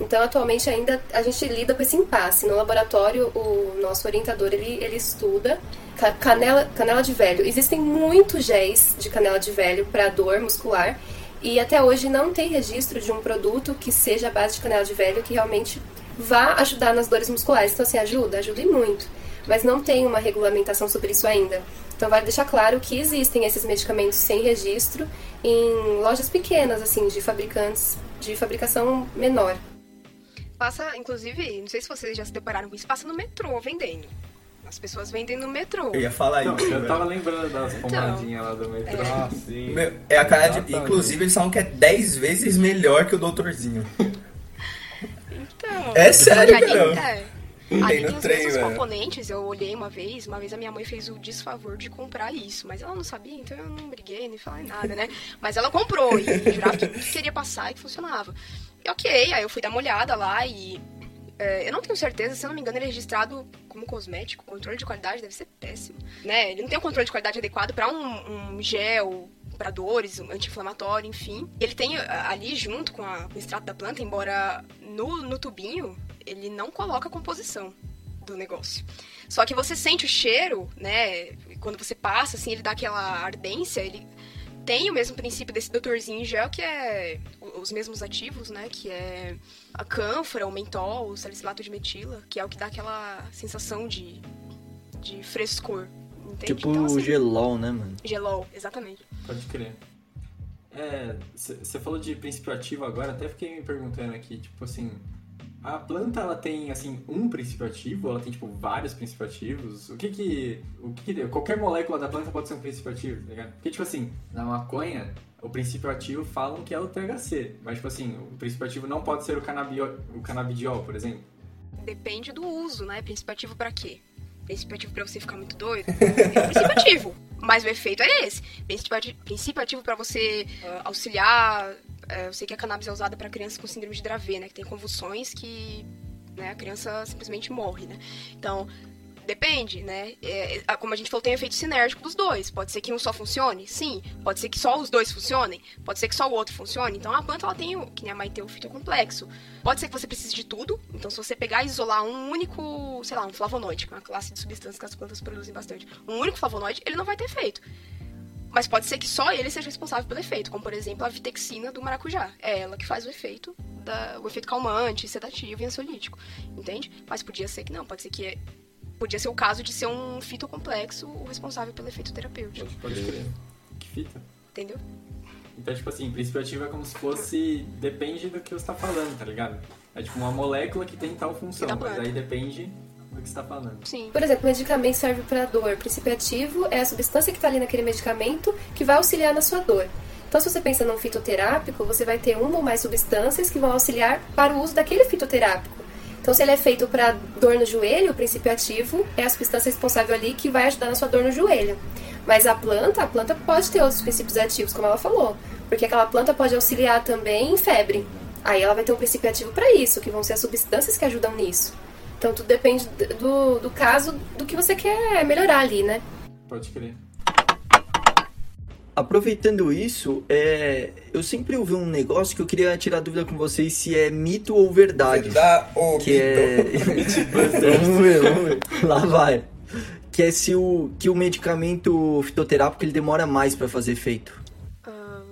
Então, atualmente ainda a gente lida com esse impasse. No laboratório, o nosso orientador ele, ele estuda ca- canela, canela de velho. Existem muitos géis de canela de velho para dor muscular e até hoje não tem registro de um produto que seja a base de canela de velho que realmente vá ajudar nas dores musculares. Então, assim, ajuda, ajuda e muito. Mas não tem uma regulamentação sobre isso ainda. Então, vale deixar claro que existem esses medicamentos sem registro em lojas pequenas, assim, de fabricantes de fabricação menor. Passa, inclusive, não sei se vocês já se depararam com isso, passa no metrô vendendo. As pessoas vendem no metrô. Eu ia falar Não, isso. eu velho. tava lembrando das Então, pomadinhas lá do metrô. Ah, sim. Meu, é a cara de. Inclusive, eles falam que é 10 vezes melhor que o doutorzinho. Então, É sério, cara. é, Tem ali no tem os trem, mesmos componentes, eu olhei uma vez, uma vez a minha mãe fez o desfavor de comprar isso, mas ela não sabia, então eu não briguei, nem falei nada, né? Mas ela comprou e jurava que queria passar e que funcionava. E ok, aí eu fui dar uma olhada lá e é, eu não tenho certeza, se eu não me engano, ele é registrado como cosmético. O controle de qualidade deve ser péssimo. Né? Ele não tem um controle de qualidade adequado para um, um gel, para dores, um anti-inflamatório, enfim. Ele tem ali junto com, a- com o extrato da planta, embora no, no tubinho ele não coloca a composição. do negócio. Só que você sente o cheiro, né? Quando você passa, assim, ele dá aquela ardência, ele tem o mesmo princípio desse doutorzinho em gel, que é os mesmos ativos, né? Que é a cânfora, o mentol, o salicilato de metila, que é o que dá aquela sensação de, de frescor. Entende? Tipo Então, assim, gelol, né, mano? gelol, exatamente. Pode crer. É, você falou de princípio ativo agora, até fiquei me perguntando aqui, tipo assim, a planta ela tem assim um princípio ativo, ela tem tipo vários princípios ativos. O que que o que, que qualquer molécula da planta pode ser um princípio ativo, tá ligado? Porque tipo assim, na maconha, o princípio ativo falam que é o THC, mas tipo assim, o princípio ativo não pode ser o canabio, o canabidiol, por exemplo. Depende do uso, né? Princípio ativo pra quê? Princípio ativo pra você ficar muito doido? É princípio ativo. Mas o efeito é esse. Princípio ati- princípio ativo pra você ah, auxiliar. Eh, eu sei que a cannabis é usada pra crianças com síndrome de Dravet, né? Que tem convulsões que né, a criança simplesmente morre, né? Então, depende, né? É, é, como a gente falou, tem efeito sinérgico dos dois. Pode ser que um só funcione? Sim. Pode ser que só os dois funcionem? Pode ser que só o outro funcione? Então, a planta, ela tem, que nem a Maite, o fitocomplexo. Pode ser que você precise de tudo. Então, se você pegar e isolar um único, sei lá, um flavonoide, que é uma classe de substâncias que as plantas produzem bastante, um único flavonoide, ele não vai ter efeito. Mas pode ser que só ele seja responsável pelo efeito, como por exemplo a vitexina do maracujá. É ela que faz o efeito, da, o efeito calmante, sedativo e ansiolítico, entende? Mas podia ser que não, pode ser que é- podia ser o caso de ser um fitocomplexo o responsável pelo efeito terapêutico, Pode, crer. Que fita. entendeu? Então, tipo assim, princípio ativo é como se fosse. Depende do que você tá falando, tá ligado? É tipo uma molécula que tem tal função, mas aí depende do que você tá falando. Sim. Por exemplo, medicamento serve para dor. Princípio ativo é a substância que está ali naquele medicamento que vai auxiliar na sua dor. Então, se você pensa num fitoterápico, você vai ter uma ou mais substâncias que vão auxiliar para o uso daquele fitoterápico. Então, se ele é feito para dor no joelho, o princípio ativo é a substância responsável ali que vai ajudar na sua dor no joelho. Mas a planta, a planta pode ter outros princípios ativos, como ela falou, porque aquela planta pode auxiliar também em febre. Aí ela vai ter um princípio ativo para isso, que vão ser as substâncias que ajudam nisso. Então tudo depende do, do caso, do que você quer melhorar ali, né? Pode crer. Aproveitando isso, é, eu sempre ouvi um negócio que eu queria tirar dúvida com vocês se é mito ou verdade. Dá o Que é. vamos ver, vamos ver. Lá vai. Que é se o, que o medicamento fitoterápico ele demora mais pra fazer efeito. Ah,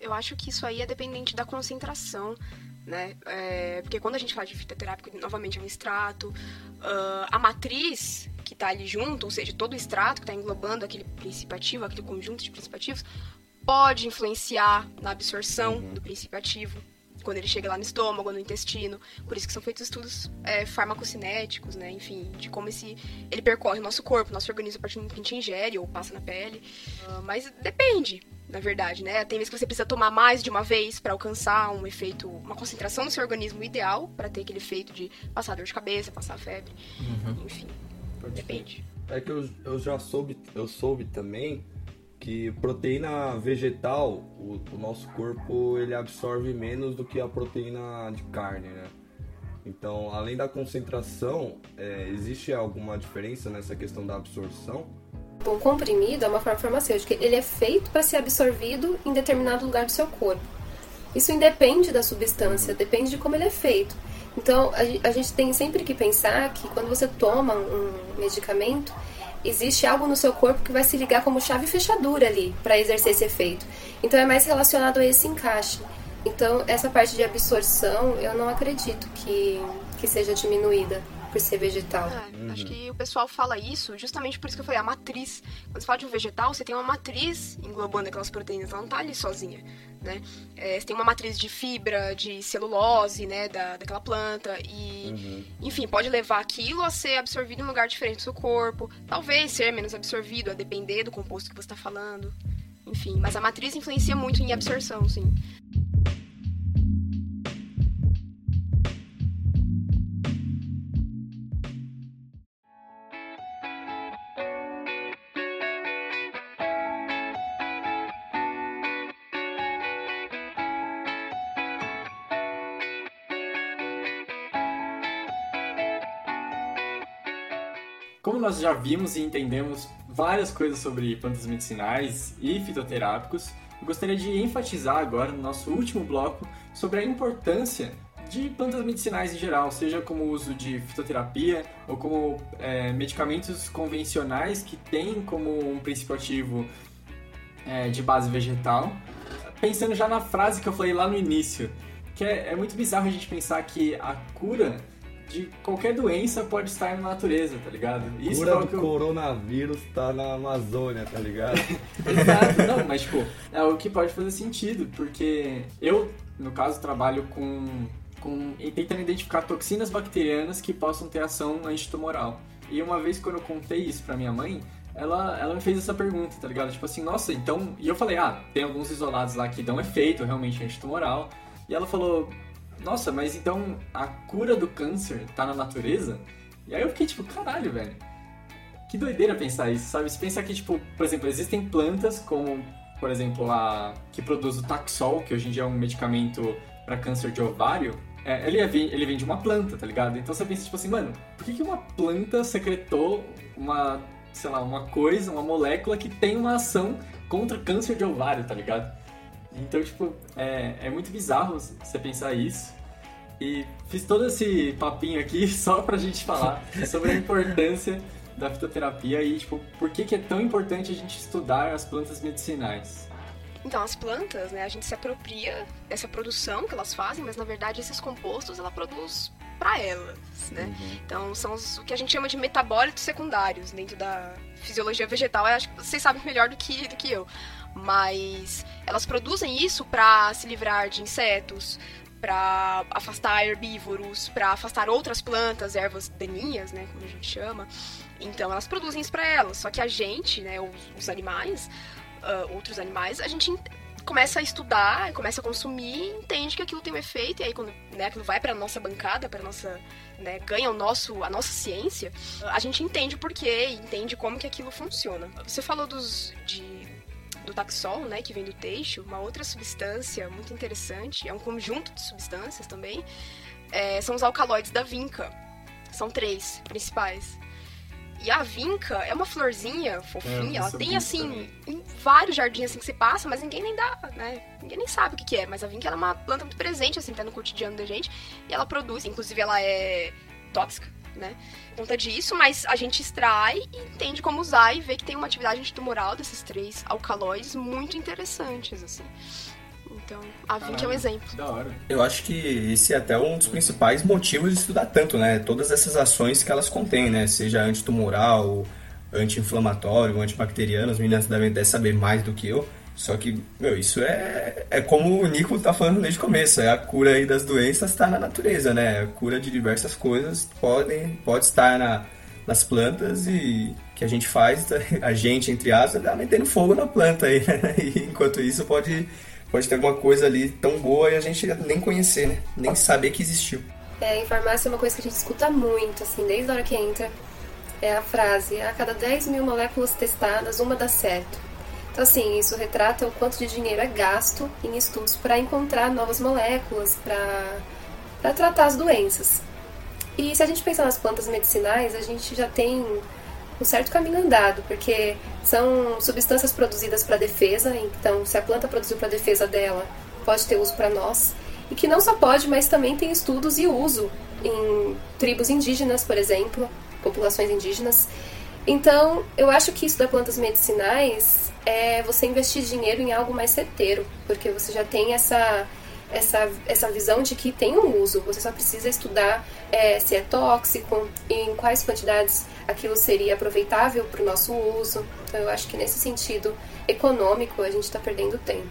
eu acho que isso aí é dependente da concentração, né? É, porque quando a gente fala de fitoterápico, novamente é um extrato. ah, a matriz que tá ali junto, ou seja, todo o extrato que tá englobando aquele princípio ativo, aquele conjunto de princípios ativos, pode influenciar na absorção do princípio ativo. Quando ele chega lá no estômago, no intestino. Por isso que são feitos estudos é, farmacocinéticos, né? Enfim, de como esse, ele percorre o nosso corpo, nosso organismo a partir do momento que a gente ingere ou passa na pele. Ah, mas depende, na verdade, né? Tem vezes que você precisa tomar mais de uma vez para alcançar um efeito, uma concentração no seu organismo ideal para ter aquele efeito de passar dor de cabeça, passar febre, enfim, Pode depende. É que eu, eu já soube, eu soube também que proteína vegetal, o, o nosso corpo ele absorve menos do que a proteína de carne, né? Então, além da concentração, é, existe alguma diferença nessa questão da absorção? O comprimido é uma forma farmacêutica. Ele é feito para ser absorvido em determinado lugar do seu corpo. Isso independe da substância, depende de como ele é feito. Então, a, a gente tem sempre que pensar que quando você toma um medicamento, existe algo no seu corpo que vai se ligar como chave fechadura ali para exercer esse efeito. Então, é mais relacionado a esse encaixe. Então, essa parte de absorção, eu não acredito que, que seja diminuída por ser vegetal. É, Acho que o pessoal fala isso justamente por isso que eu falei, a matriz. Quando você fala de um vegetal, você tem uma matriz englobando aquelas proteínas, ela não tá ali sozinha, né? É, você tem uma matriz de fibra, de celulose, né, da, daquela planta e, enfim, pode levar aquilo a ser absorvido em um lugar diferente do seu corpo, talvez ser menos absorvido, a depender do composto que você está falando, enfim. Mas a matriz influencia muito em absorção, sim. Nós já vimos e entendemos várias coisas sobre plantas medicinais e fitoterápicos, eu gostaria de enfatizar agora no nosso último bloco sobre a importância de plantas medicinais em geral, seja como uso de fitoterapia ou como é, medicamentos convencionais que têm como um princípio ativo é, de base vegetal. Pensando já na frase que eu falei lá no início, que é, é muito bizarro a gente pensar que a cura de qualquer doença pode estar na natureza, tá ligado? Isso cura do eu... coronavírus tá na Amazônia, tá ligado? Exato, não, mas tipo, é o que pode fazer sentido, porque eu, no caso, trabalho com, com tentando identificar toxinas bacterianas que possam ter ação antitumoral. E uma vez quando eu contei isso pra minha mãe, ela, ela me fez essa pergunta, tá ligado? Tipo assim, nossa, então. E eu falei, ah, tem alguns isolados lá que dão efeito realmente antitumoral. E ela falou, nossa, mas então a cura do câncer tá na natureza? E aí eu fiquei tipo, caralho, velho. Que doideira pensar isso, sabe? Se pensar que, tipo, por exemplo, existem plantas como, por exemplo, a que produz o Taxol, que hoje em dia é um medicamento para câncer de ovário, é, ele, é, ele vem de uma planta, tá ligado? Então você pensa, tipo assim, mano, por que, que uma planta secretou uma, sei lá, uma coisa, uma molécula que tem uma ação contra câncer de ovário, tá ligado? Então, tipo, é, é muito bizarro você pensar isso. E fiz todo esse papinho aqui só pra gente falar sobre a importância da fitoterapia e, tipo, por que, que é tão importante a gente estudar as plantas medicinais. Então, as plantas, né, a gente se apropria dessa produção que elas fazem, mas na verdade esses compostos ela produz para elas, né? Uhum. Então, são os, o que a gente chama de metabólitos secundários dentro da fisiologia vegetal. Eu acho que vocês sabem melhor do que, do que eu mas elas produzem isso para se livrar de insetos, para afastar herbívoros, para afastar outras plantas, ervas daninhas, né, como a gente chama. Então elas produzem isso para elas. Só que a gente, né, os, os animais, uh, outros animais, a gente começa a estudar, começa a consumir, entende que aquilo tem um efeito e aí quando né, aquilo vai para nossa bancada, para nossa né, ganha o nosso, a nossa ciência, a gente entende o porquê, entende como que aquilo funciona. Você falou dos de do taxol, né, que vem do teixo, uma outra substância muito interessante, é um conjunto de substâncias também, é, são os alcaloides da vinca. São três principais. E a vinca é uma florzinha fofinha, é, ela tem assim, vários jardins assim que você passa, mas ninguém nem dá, né? Ninguém nem sabe o que, que é. Mas a vinca é uma planta muito presente, assim, tá no cotidiano da gente. E ela produz, inclusive ela é tóxica né? Por conta disso, mas a gente extrai e entende como usar e vê que tem uma atividade antitumoral desses três alcaloides muito interessantes, assim. Então, a Vink é um exemplo. Da hora. Eu acho que esse é até um dos principais motivos de estudar tanto, né? Todas essas ações que elas contêm, né? Seja antitumoral, anti-inflamatório, antibacteriano, as meninas devem até saber mais do que eu. Só que, meu, isso é, é como o Nico tá falando desde o começo, é a cura aí das doenças está na natureza, né? A cura de diversas coisas podem, pode estar na, nas plantas e que a gente faz, a gente, entre aspas, tá metendo fogo na planta aí, né? E enquanto isso pode, pode ter alguma coisa ali tão boa e a gente nem conhecer, né? Nem saber que existiu. É, em farmácia é uma coisa que a gente escuta muito, assim, desde a hora que entra. É a frase, a cada 10 mil moléculas testadas, uma dá certo. Então, assim, isso retrata o quanto de dinheiro é gasto em estudos para encontrar novas moléculas, para tratar as doenças. E se a gente pensar nas plantas medicinais, a gente já tem um certo caminho andado, porque são substâncias produzidas para defesa, então se a planta produziu para defesa dela, pode ter uso para nós. E que não só pode, mas também tem estudos e uso em tribos indígenas, por exemplo, populações indígenas. Então, eu acho que isso das plantas medicinais é você investir dinheiro em algo mais certeiro, porque você já tem essa essa, essa visão de que tem um uso, você só precisa estudar é, se é tóxico, em quais quantidades aquilo seria aproveitável para o nosso uso. Então, eu acho que nesse sentido econômico a gente está perdendo tempo.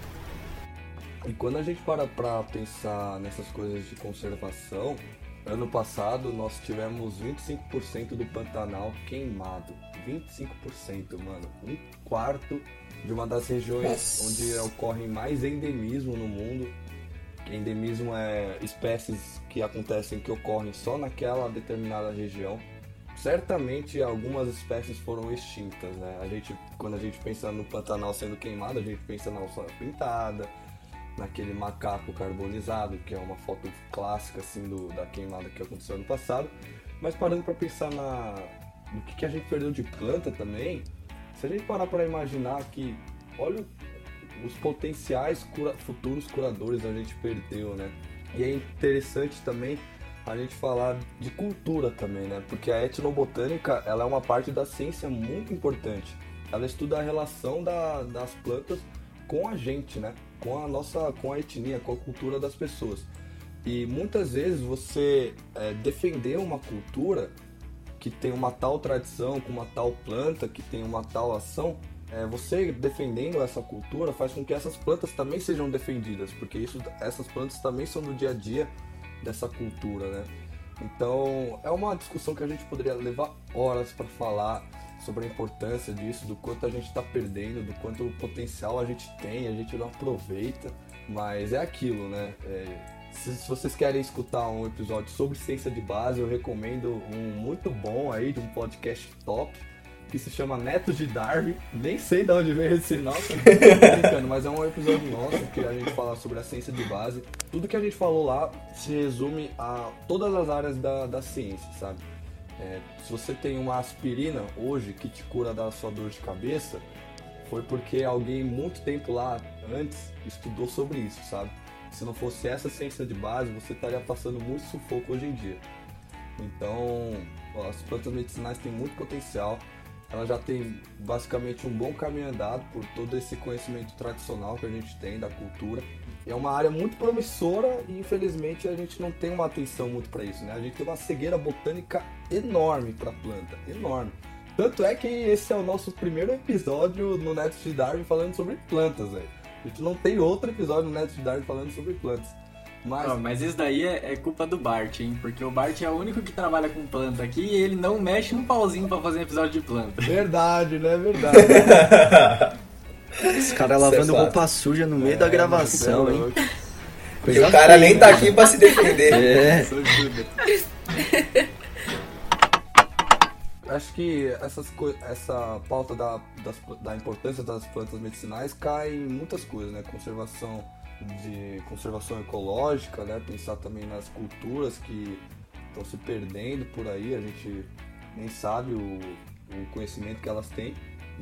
E quando a gente para para pensar nessas coisas de conservação, ano passado nós tivemos 25% do Pantanal queimado. 25%, mano. Um quarto de uma das regiões onde ocorre mais endemismo no mundo. Endemismo é espécies que acontecem, que ocorrem só naquela determinada região. Certamente algumas espécies foram extintas, né? A gente, quando a gente pensa no Pantanal sendo queimado, a gente pensa na onça pintada, naquele macaco carbonizado, que é uma foto clássica assim do, da queimada que aconteceu ano passado. Mas parando para pensar na, no que, que a gente perdeu de planta também, se a gente parar para imaginar que, olha os potenciais cura, futuros curadores a gente perdeu, né? E é interessante também a gente falar de cultura também, né? Porque a etnobotânica ela é uma parte da ciência muito importante. Ela estuda a relação da, das plantas com a gente, né? Com a nossa, com a etnia, com a cultura das pessoas. E muitas vezes você é, defender uma cultura que tem uma tal tradição, com uma tal planta, que tem uma tal ação, é, você defendendo essa cultura faz com que essas plantas também sejam defendidas, porque isso, essas plantas também são do dia a dia dessa cultura, né? Então é uma discussão que a gente poderia levar horas para falar sobre a importância disso, do quanto a gente está perdendo, do quanto potencial a gente tem, a gente não aproveita, mas é aquilo, né? É, se, se, vocês querem escutar um episódio sobre ciência de base, eu recomendo um muito bom aí, de um podcast top, que se chama Netos de Darwin. Nem sei de onde veio esse nome, mas é um episódio nosso que a gente fala sobre a ciência de base. Tudo que a gente falou lá se resume a todas as áreas da, da ciência, sabe? É, se você tem uma aspirina hoje que te cura da sua dor de cabeça, foi porque alguém muito tempo lá antes estudou sobre isso, sabe? Se não fosse essa ciência de base, você estaria passando muito sufoco hoje em dia. Então, as plantas medicinais têm muito potencial. Ela já tem basicamente um bom caminho andado por todo esse conhecimento tradicional que a gente tem da cultura. É uma área muito promissora e infelizmente a gente não tem uma atenção muito para isso, né? A gente tem uma cegueira botânica enorme para planta, enorme. Tanto é que esse é o nosso primeiro episódio no Neto de Darwin falando sobre plantas, velho. A gente não tem outro episódio no Neto de Darwin falando sobre plantas. Mas... Não, mas isso daí é, é, culpa do Bart, hein? Porque o Bart é o único que trabalha com planta aqui e ele não mexe um pauzinho pra fazer um episódio de planta. Verdade, né? Verdade. Esse cara lavando roupa suja no meio é, da gravação, é hein? e o cara nem tá aqui pra se defender. É. Acho que essas essa pauta da, das, da importância das plantas medicinais cai em muitas coisas, né? Conservação de conservação ecológica, né? Pensar também nas culturas que estão se perdendo por aí, a gente nem sabe o, o conhecimento que elas têm.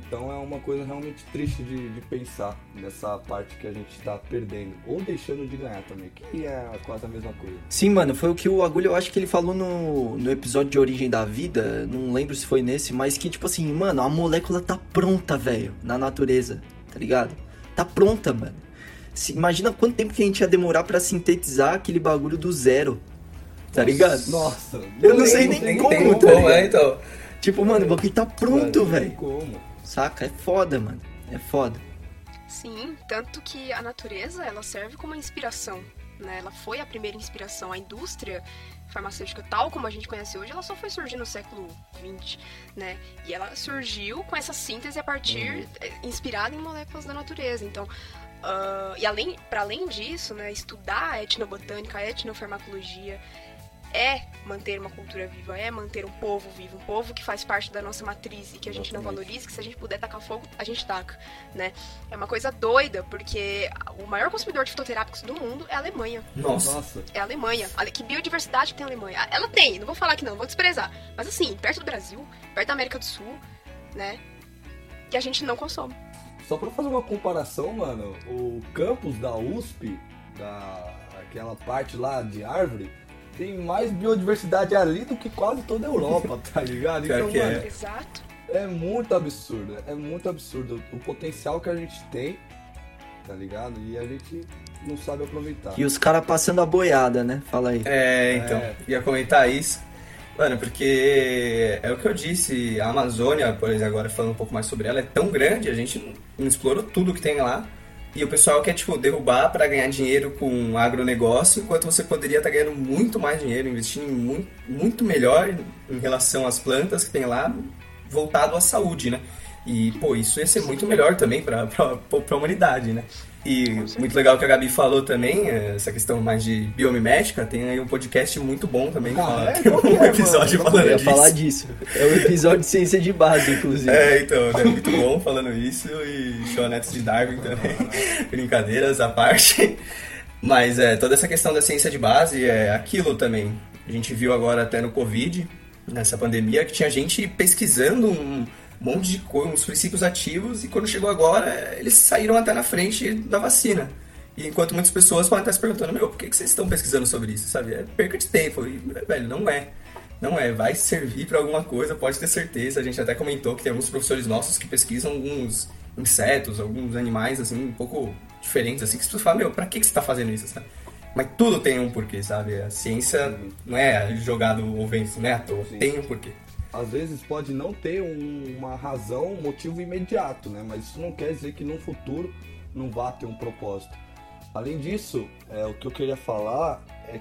Então é uma coisa realmente triste de, de pensar nessa parte que a gente está perdendo ou deixando de ganhar também, que é quase a mesma coisa. Sim, mano, foi o que o Agulha, eu acho que ele falou no, no episódio de Origem da Vida, não lembro se foi nesse, mas que tipo assim, mano, a molécula tá pronta, velho, na natureza, tá ligado? Tá pronta, mano. Se, imagina quanto tempo que a gente ia demorar para sintetizar aquele bagulho do zero, tá ligado? Nossa, eu não, sei nem, nem como, tem tá como, é, então. Tipo, mano, o bagulho tá pronto, velho. Como? Saca? É foda, mano. É foda. Sim, tanto que a natureza, ela serve como inspiração, né? Ela foi a primeira inspiração. A indústria farmacêutica tal como a gente conhece hoje, ela só foi surgir no século XX, né? E ela surgiu com essa síntese a partir, uhum. Inspirada em moléculas da natureza. Então, uh, e além, para além disso, né, estudar a etnobotânica, a etnofarmacologia, é manter uma cultura viva, é manter um povo vivo, um povo que faz parte da nossa matriz e que a gente não valoriza, que se a gente puder tacar fogo, a gente taca, né? É uma coisa doida, porque o maior consumidor de fitoterápicos do mundo é a Alemanha. Nossa. É a Alemanha. Que biodiversidade que tem a Alemanha? Ela tem, não vou falar que não, vou desprezar. Mas assim, perto do Brasil, perto da América do Sul, né? Que a gente não consome. Só pra fazer uma comparação, mano, o campus da USP, da aquela parte lá de árvore, tem mais biodiversidade ali do que quase toda a Europa, tá ligado? Então, mano, é. Exato. É muito absurdo, é muito absurdo o potencial que a gente tem, tá ligado? E a gente não sabe aproveitar. E os caras passando a boiada, né? Fala aí. É, então, é. ia comentar isso. Mano, porque é o que eu disse, a Amazônia, por exemplo, agora falando um pouco mais sobre ela, é tão grande, a gente não explorou tudo que tem lá. E o pessoal quer, tipo, derrubar para ganhar dinheiro com agronegócio, enquanto você poderia estar tá ganhando muito mais dinheiro, investindo muito, muito melhor em relação às plantas que tem lá, voltado à saúde, né? E, pô, isso ia ser muito melhor também para a humanidade, né? E muito legal o que a Gabi falou também, é, essa questão mais de biomimética, tem aí um podcast muito bom também, ah, fala, é? tem um é, episódio mano, falando eu ia disso. falar disso. É o episódio de ciência de base, inclusive. É, então, é muito bom falando isso e Chonetes de Darwin também. Brincadeiras à parte. Mas é, toda essa questão da ciência de base é aquilo também. A gente viu agora até no Covid, nessa pandemia, que tinha gente pesquisando um um monte de coisa, uns princípios ativos, e quando chegou agora, eles saíram até na frente da vacina. E enquanto muitas pessoas podem estar se perguntando, meu, por que, que vocês estão pesquisando sobre isso, sabe? É perca de tempo. E, velho, não é. Não é. Vai servir para alguma coisa, pode ter certeza. A gente até comentou que tem alguns professores nossos que pesquisam alguns insetos, alguns animais, assim, um pouco diferentes, assim, que as pessoas falam, meu, pra que, que você tá fazendo isso, sabe? Mas tudo tem um porquê, sabe? A ciência não é jogado ou vence, não é à toa. Tem um porquê. Às vezes pode não ter um- uma razão, um motivo imediato, né? Mas isso não quer dizer que no futuro não vá ter um propósito. Além disso, é, o que eu queria falar é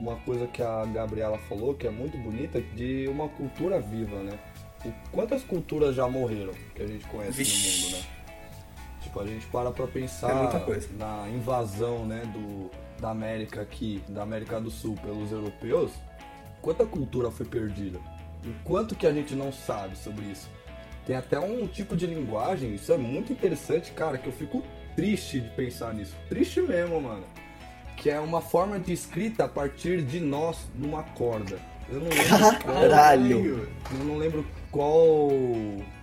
uma coisa que a Gabriela falou, que é muito bonita, de uma cultura viva, né? Quantas culturas já morreram que a gente conhece Vixe. no mundo, né? Tipo, a gente para pra pensar É na invasão, né, do, da América aqui, da América do Sul pelos europeus, quanta cultura foi perdida? E quanto que a gente não sabe sobre isso? Tem até um tipo de linguagem, isso é muito interessante, cara, que eu fico triste de pensar nisso. Triste mesmo, mano. Que é uma forma de escrita a partir de nós numa corda. Eu não lembro qual- Caralho! eu não lembro qual,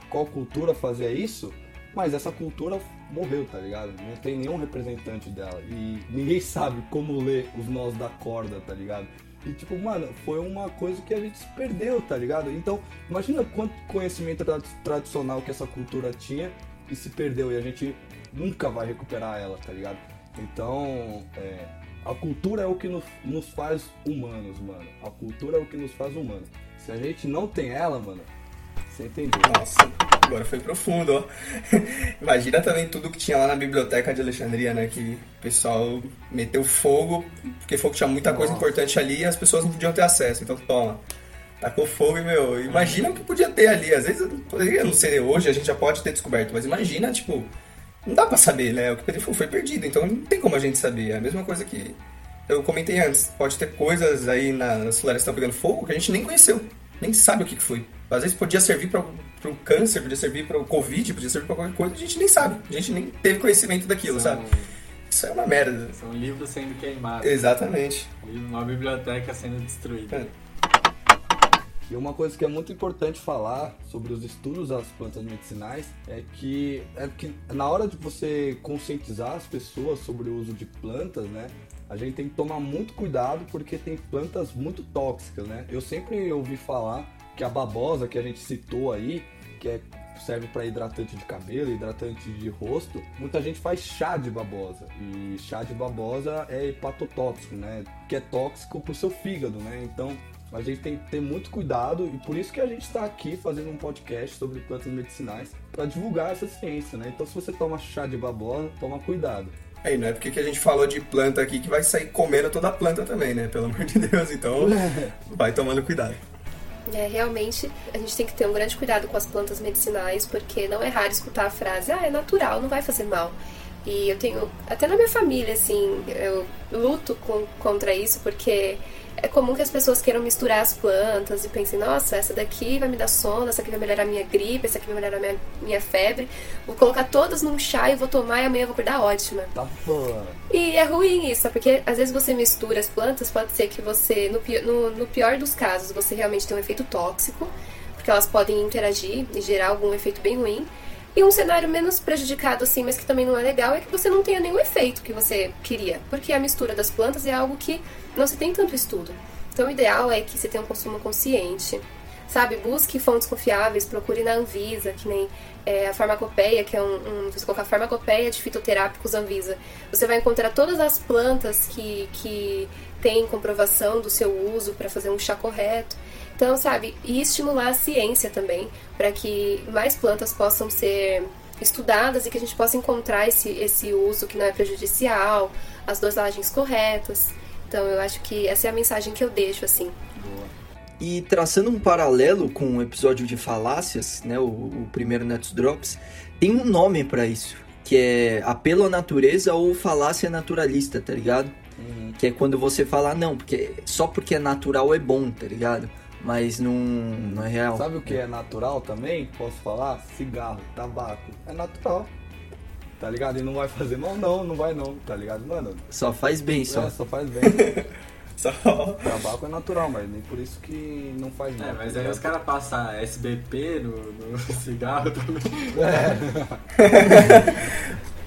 qual cultura fazia isso, mas essa cultura morreu, tá ligado? Não tem nenhum representante dela. E ninguém sabe como ler os nós da corda, tá ligado? E tipo, mano, foi uma coisa que a gente se perdeu, tá ligado? Então, imagina quanto conhecimento tra- tradicional que essa cultura tinha e se perdeu. E a gente nunca vai recuperar ela, tá ligado? Então, é, a cultura é o que nos, nos faz humanos, mano. A cultura é o que nos faz humanos. Se a gente não tem ela, mano, você entendeu? Nossa, agora foi profundo, ó. Imagina também tudo que tinha lá na biblioteca de Alexandria, né? Que o pessoal meteu fogo, porque fogo tinha muita coisa Nossa. importante ali e as pessoas não podiam ter acesso. Então, toma. Tacou fogo e, meu, imagina o que podia ter ali. Às vezes, poderia não ser hoje, a gente já pode ter descoberto, mas imagina, tipo, não dá pra saber, né? O que foi, foi perdido, então não tem como a gente saber. É a mesma coisa que eu comentei antes. Pode ter coisas aí na- nas florestas que estão pegando fogo que a gente nem conheceu, nem sabe o que foi. Às vezes podia servir para o câncer, podia servir para o Covid, podia servir para qualquer coisa, a gente nem sabe. A gente nem teve conhecimento daquilo, São- sabe? Isso é uma merda. São livros sendo queimados. Exatamente. Uma biblioteca sendo destruída. É. E uma coisa que é muito importante falar sobre os estudos das plantas medicinais é que, é que na hora de você conscientizar as pessoas sobre o uso de plantas, né? A gente tem que tomar muito cuidado porque tem plantas muito tóxicas, né? Eu sempre ouvi falar que a babosa que a gente citou aí, que é, serve para hidratante de cabelo, hidratante de rosto, muita gente faz chá de babosa. E chá de babosa é hepatotóxico, né? Que é tóxico pro seu fígado, né? Então a gente tem que ter muito cuidado e por isso que a gente está aqui fazendo um podcast sobre plantas medicinais para divulgar essa ciência, né? Então se você toma chá de babosa, toma cuidado. Aí, não é porque que a gente falou de planta aqui que vai sair comendo toda a planta também, né? Pelo amor de Deus. Então, vai tomando cuidado. É, realmente, a gente tem que ter um grande cuidado com as plantas medicinais, porque não é raro escutar a frase, ah, é natural, não vai fazer mal. E eu tenho, até na minha família, assim, eu luto com- contra isso, porque é comum que as pessoas queiram misturar as plantas e pensem, nossa, essa daqui vai me dar sono, essa aqui vai melhorar a minha gripe, essa aqui vai melhorar a minha, minha febre. Vou colocar todas num chá e vou tomar e amanhã eu vou acordar ótima. Tá bom. E é ruim isso, porque às vezes você mistura as plantas, pode ser que você, no, no, no pior dos casos, você realmente tem um efeito tóxico, porque elas podem interagir e gerar algum efeito bem ruim. E um cenário menos prejudicado, assim, mas que também não é legal, é que você não tenha nenhum efeito que você queria, porque a mistura das plantas é algo que não se tem tanto estudo. Então o ideal é que você tenha um consumo consciente, sabe? Busque fontes confiáveis, procure na Anvisa, que nem é, a farmacopeia, que é um, um. Se colocar farmacopeia de fitoterápicos Anvisa, você vai encontrar todas as plantas que, que têm comprovação do seu uso para fazer um chá correto. Então, sabe? E estimular a ciência também, para que mais plantas possam ser estudadas e que a gente possa encontrar esse, esse uso que não é prejudicial, as dosagens corretas. Então, eu acho que essa é a mensagem que eu deixo, assim. E traçando um paralelo com o episódio de falácias, né, o, o primeiro Netos Drops, tem um nome pra isso, que é apelo à natureza ou falácia naturalista, tá ligado? Que é quando você fala, "Ah, não, porque só porque é natural é bom, tá ligado? Mas não, não é real. Sabe o que é natural também? Posso falar? Cigarro, tabaco. É natural. Tá ligado? E não vai fazer mal não, não vai não, tá ligado? Mano, Só faz bem, só. é, só faz bem. Só. Tabaco é natural, mas nem por isso que não faz mal. É, mas tá aí os caras passam SBP no, no cigarro também.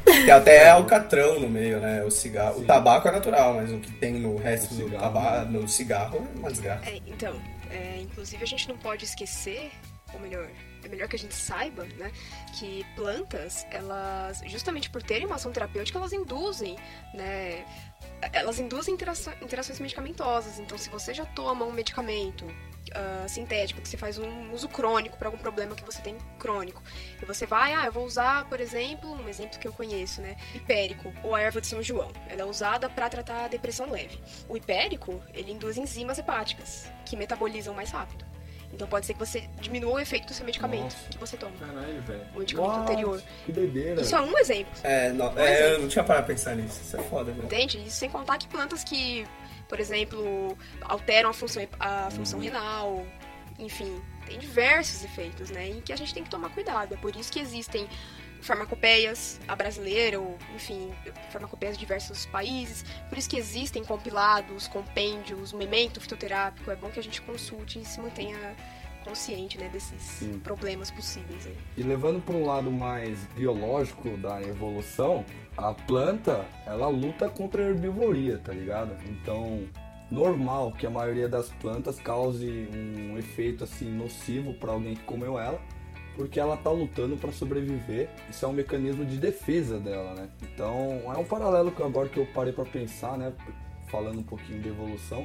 Tem até alcatrão no meio, né? O cigarro. O tabaco é natural, mas o que tem no resto O do cigarro, tabaco, no cigarro é uma desgraça. É, então, é, inclusive a gente não pode esquecer, ou melhor, é melhor que a gente saiba, né, que plantas, elas, justamente por terem uma ação terapêutica, elas induzem, né, elas induzem interaço- interações medicamentosas. Então, se você já toma um medicamento ah, sintético, que você faz um uso crônico para algum problema que você tem crônico, e você vai, ah, eu vou usar, por exemplo, um exemplo que eu conheço, né, hipérico, ou a erva de São João. Ela é usada para tratar a depressão leve. O hipérico, ele induz enzimas hepáticas, que metabolizam mais rápido. Então pode ser que você diminua o efeito do seu medicamento Nossa. que você toma, Caralho, velho. o medicamento Uau, anterior. Que doideira. Isso é um exemplo. É, não, Pois é, é. eu não tinha parado pra pensar nisso. Isso é foda, velho. Entende? Isso sem contar que plantas que, por exemplo, alteram a função, a função renal, enfim, tem diversos efeitos, né? E que a gente tem que tomar cuidado. É por isso que existem farmacopeias, a brasileira, ou, enfim, farmacopeias de diversos países. Por isso que existem compilados, compêndios, memento fitoterápico. É bom que a gente consulte e se mantenha consciente, né, desses Sim. problemas possíveis. aí. E levando para um lado mais biológico da evolução, a planta ela luta contra a herbivoria, tá ligado? Então, normal que a maioria das plantas cause um efeito assim nocivo para alguém que comeu ela, porque ela tá lutando para sobreviver. Isso é um mecanismo de defesa dela, né? Então, é um paralelo que agora que eu parei para pensar, né, falando um pouquinho de evolução,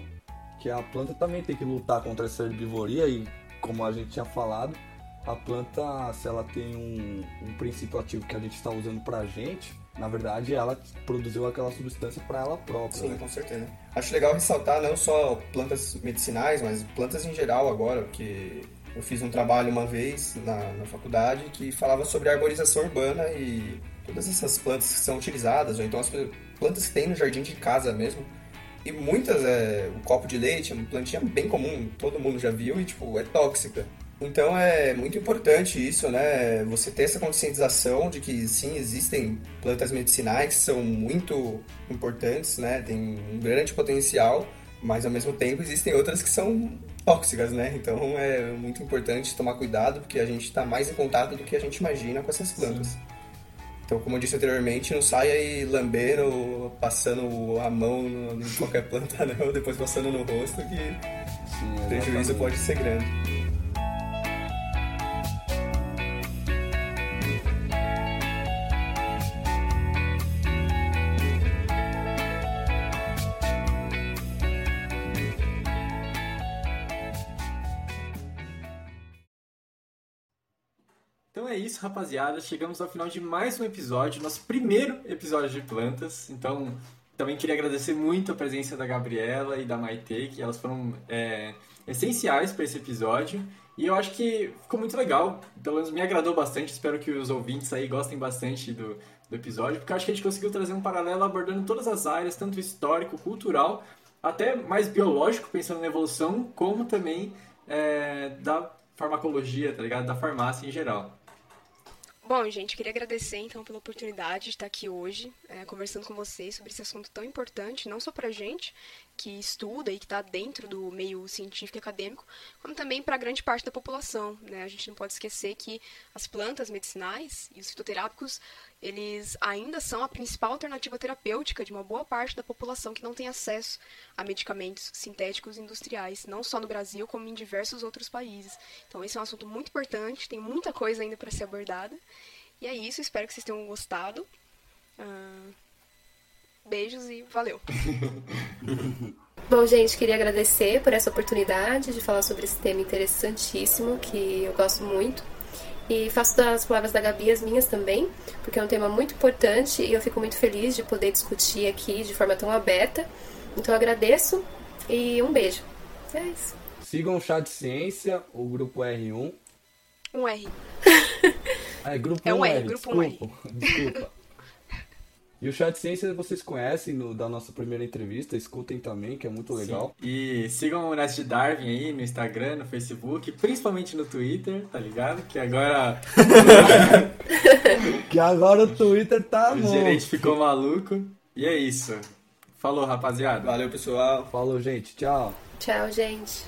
que a planta também tem que lutar contra essa herbivoria e como a gente tinha falado, a planta, se ela tem um, um princípio ativo que a gente está usando pra gente, na verdade ela produziu aquela substância para ela própria. Sim, né? com certeza. Acho legal ressaltar não só plantas medicinais, mas plantas em geral agora, porque eu fiz um trabalho uma vez na, na faculdade que falava sobre arborização urbana e todas essas plantas que são utilizadas, ou então as plantas que tem no jardim de casa mesmo. E muitas, é, o copo de leite é uma plantinha bem comum, todo mundo já viu e, tipo, é tóxica. Então é muito importante isso, né? Você ter essa conscientização de que sim, existem plantas medicinais que são muito importantes, né? Tem um grande potencial, mas ao mesmo tempo existem outras que são tóxicas, né? Então é muito importante tomar cuidado porque a gente está mais em contato do que a gente imagina com essas plantas. Então, como eu disse anteriormente, não saia aí lambendo, passando a mão em qualquer planta, não, depois passando no rosto, que Sim, o prejuízo pode ser grande. Rapaziada. Chegamos ao final de mais um episódio, nosso primeiro episódio de plantas. Então, também queria agradecer muito a presença da Gabriela e da Maite, que elas foram é, essenciais para esse episódio. E eu acho que ficou muito legal, pelo menos me agradou bastante. Espero que os ouvintes aí gostem bastante do, do episódio, porque eu acho que a gente conseguiu trazer um paralelo abordando todas as áreas, tanto histórico, cultural, até mais biológico, pensando na evolução, como também é, da farmacologia, tá ligado? Da farmácia em geral. Bom, gente, queria agradecer então pela oportunidade de estar aqui hoje, é, conversando com vocês sobre esse assunto tão importante, não só pra gente que estuda e que está dentro do meio científico e acadêmico, como também para grande parte da população. Né? A gente não pode esquecer que as plantas medicinais e os fitoterápicos, eles ainda são a principal alternativa terapêutica de uma boa parte da população que não tem acesso a medicamentos sintéticos industriais, não só no Brasil, como em diversos outros países. Então, esse é um assunto muito importante, tem muita coisa ainda para ser abordada. E é isso, espero que vocês tenham gostado. Ah, beijos e valeu! Bom, gente, queria agradecer por essa oportunidade de falar sobre esse tema interessantíssimo que eu gosto muito. E faço das palavras da Gabi as minhas também, porque é um tema muito importante e eu fico muito feliz de poder discutir aqui de forma tão aberta. Então eu agradeço e um beijo. É isso. Sigam o Chá de Ciência, o grupo R1. Um R. É grupo É um 1R, R, grupo um desculpa. Desculpa. E o Chá de Ciência vocês conhecem no- da nossa primeira entrevista, escutem também, que é muito legal. E sigam o Nest de Darwin aí no Instagram, no Facebook, principalmente no Twitter, tá ligado? Que agora Que agora o Twitter tá o bom. gerente ficou maluco. E é isso. Falou, rapaziada. Valeu, pessoal. Falou, gente. Tchau. Tchau, gente.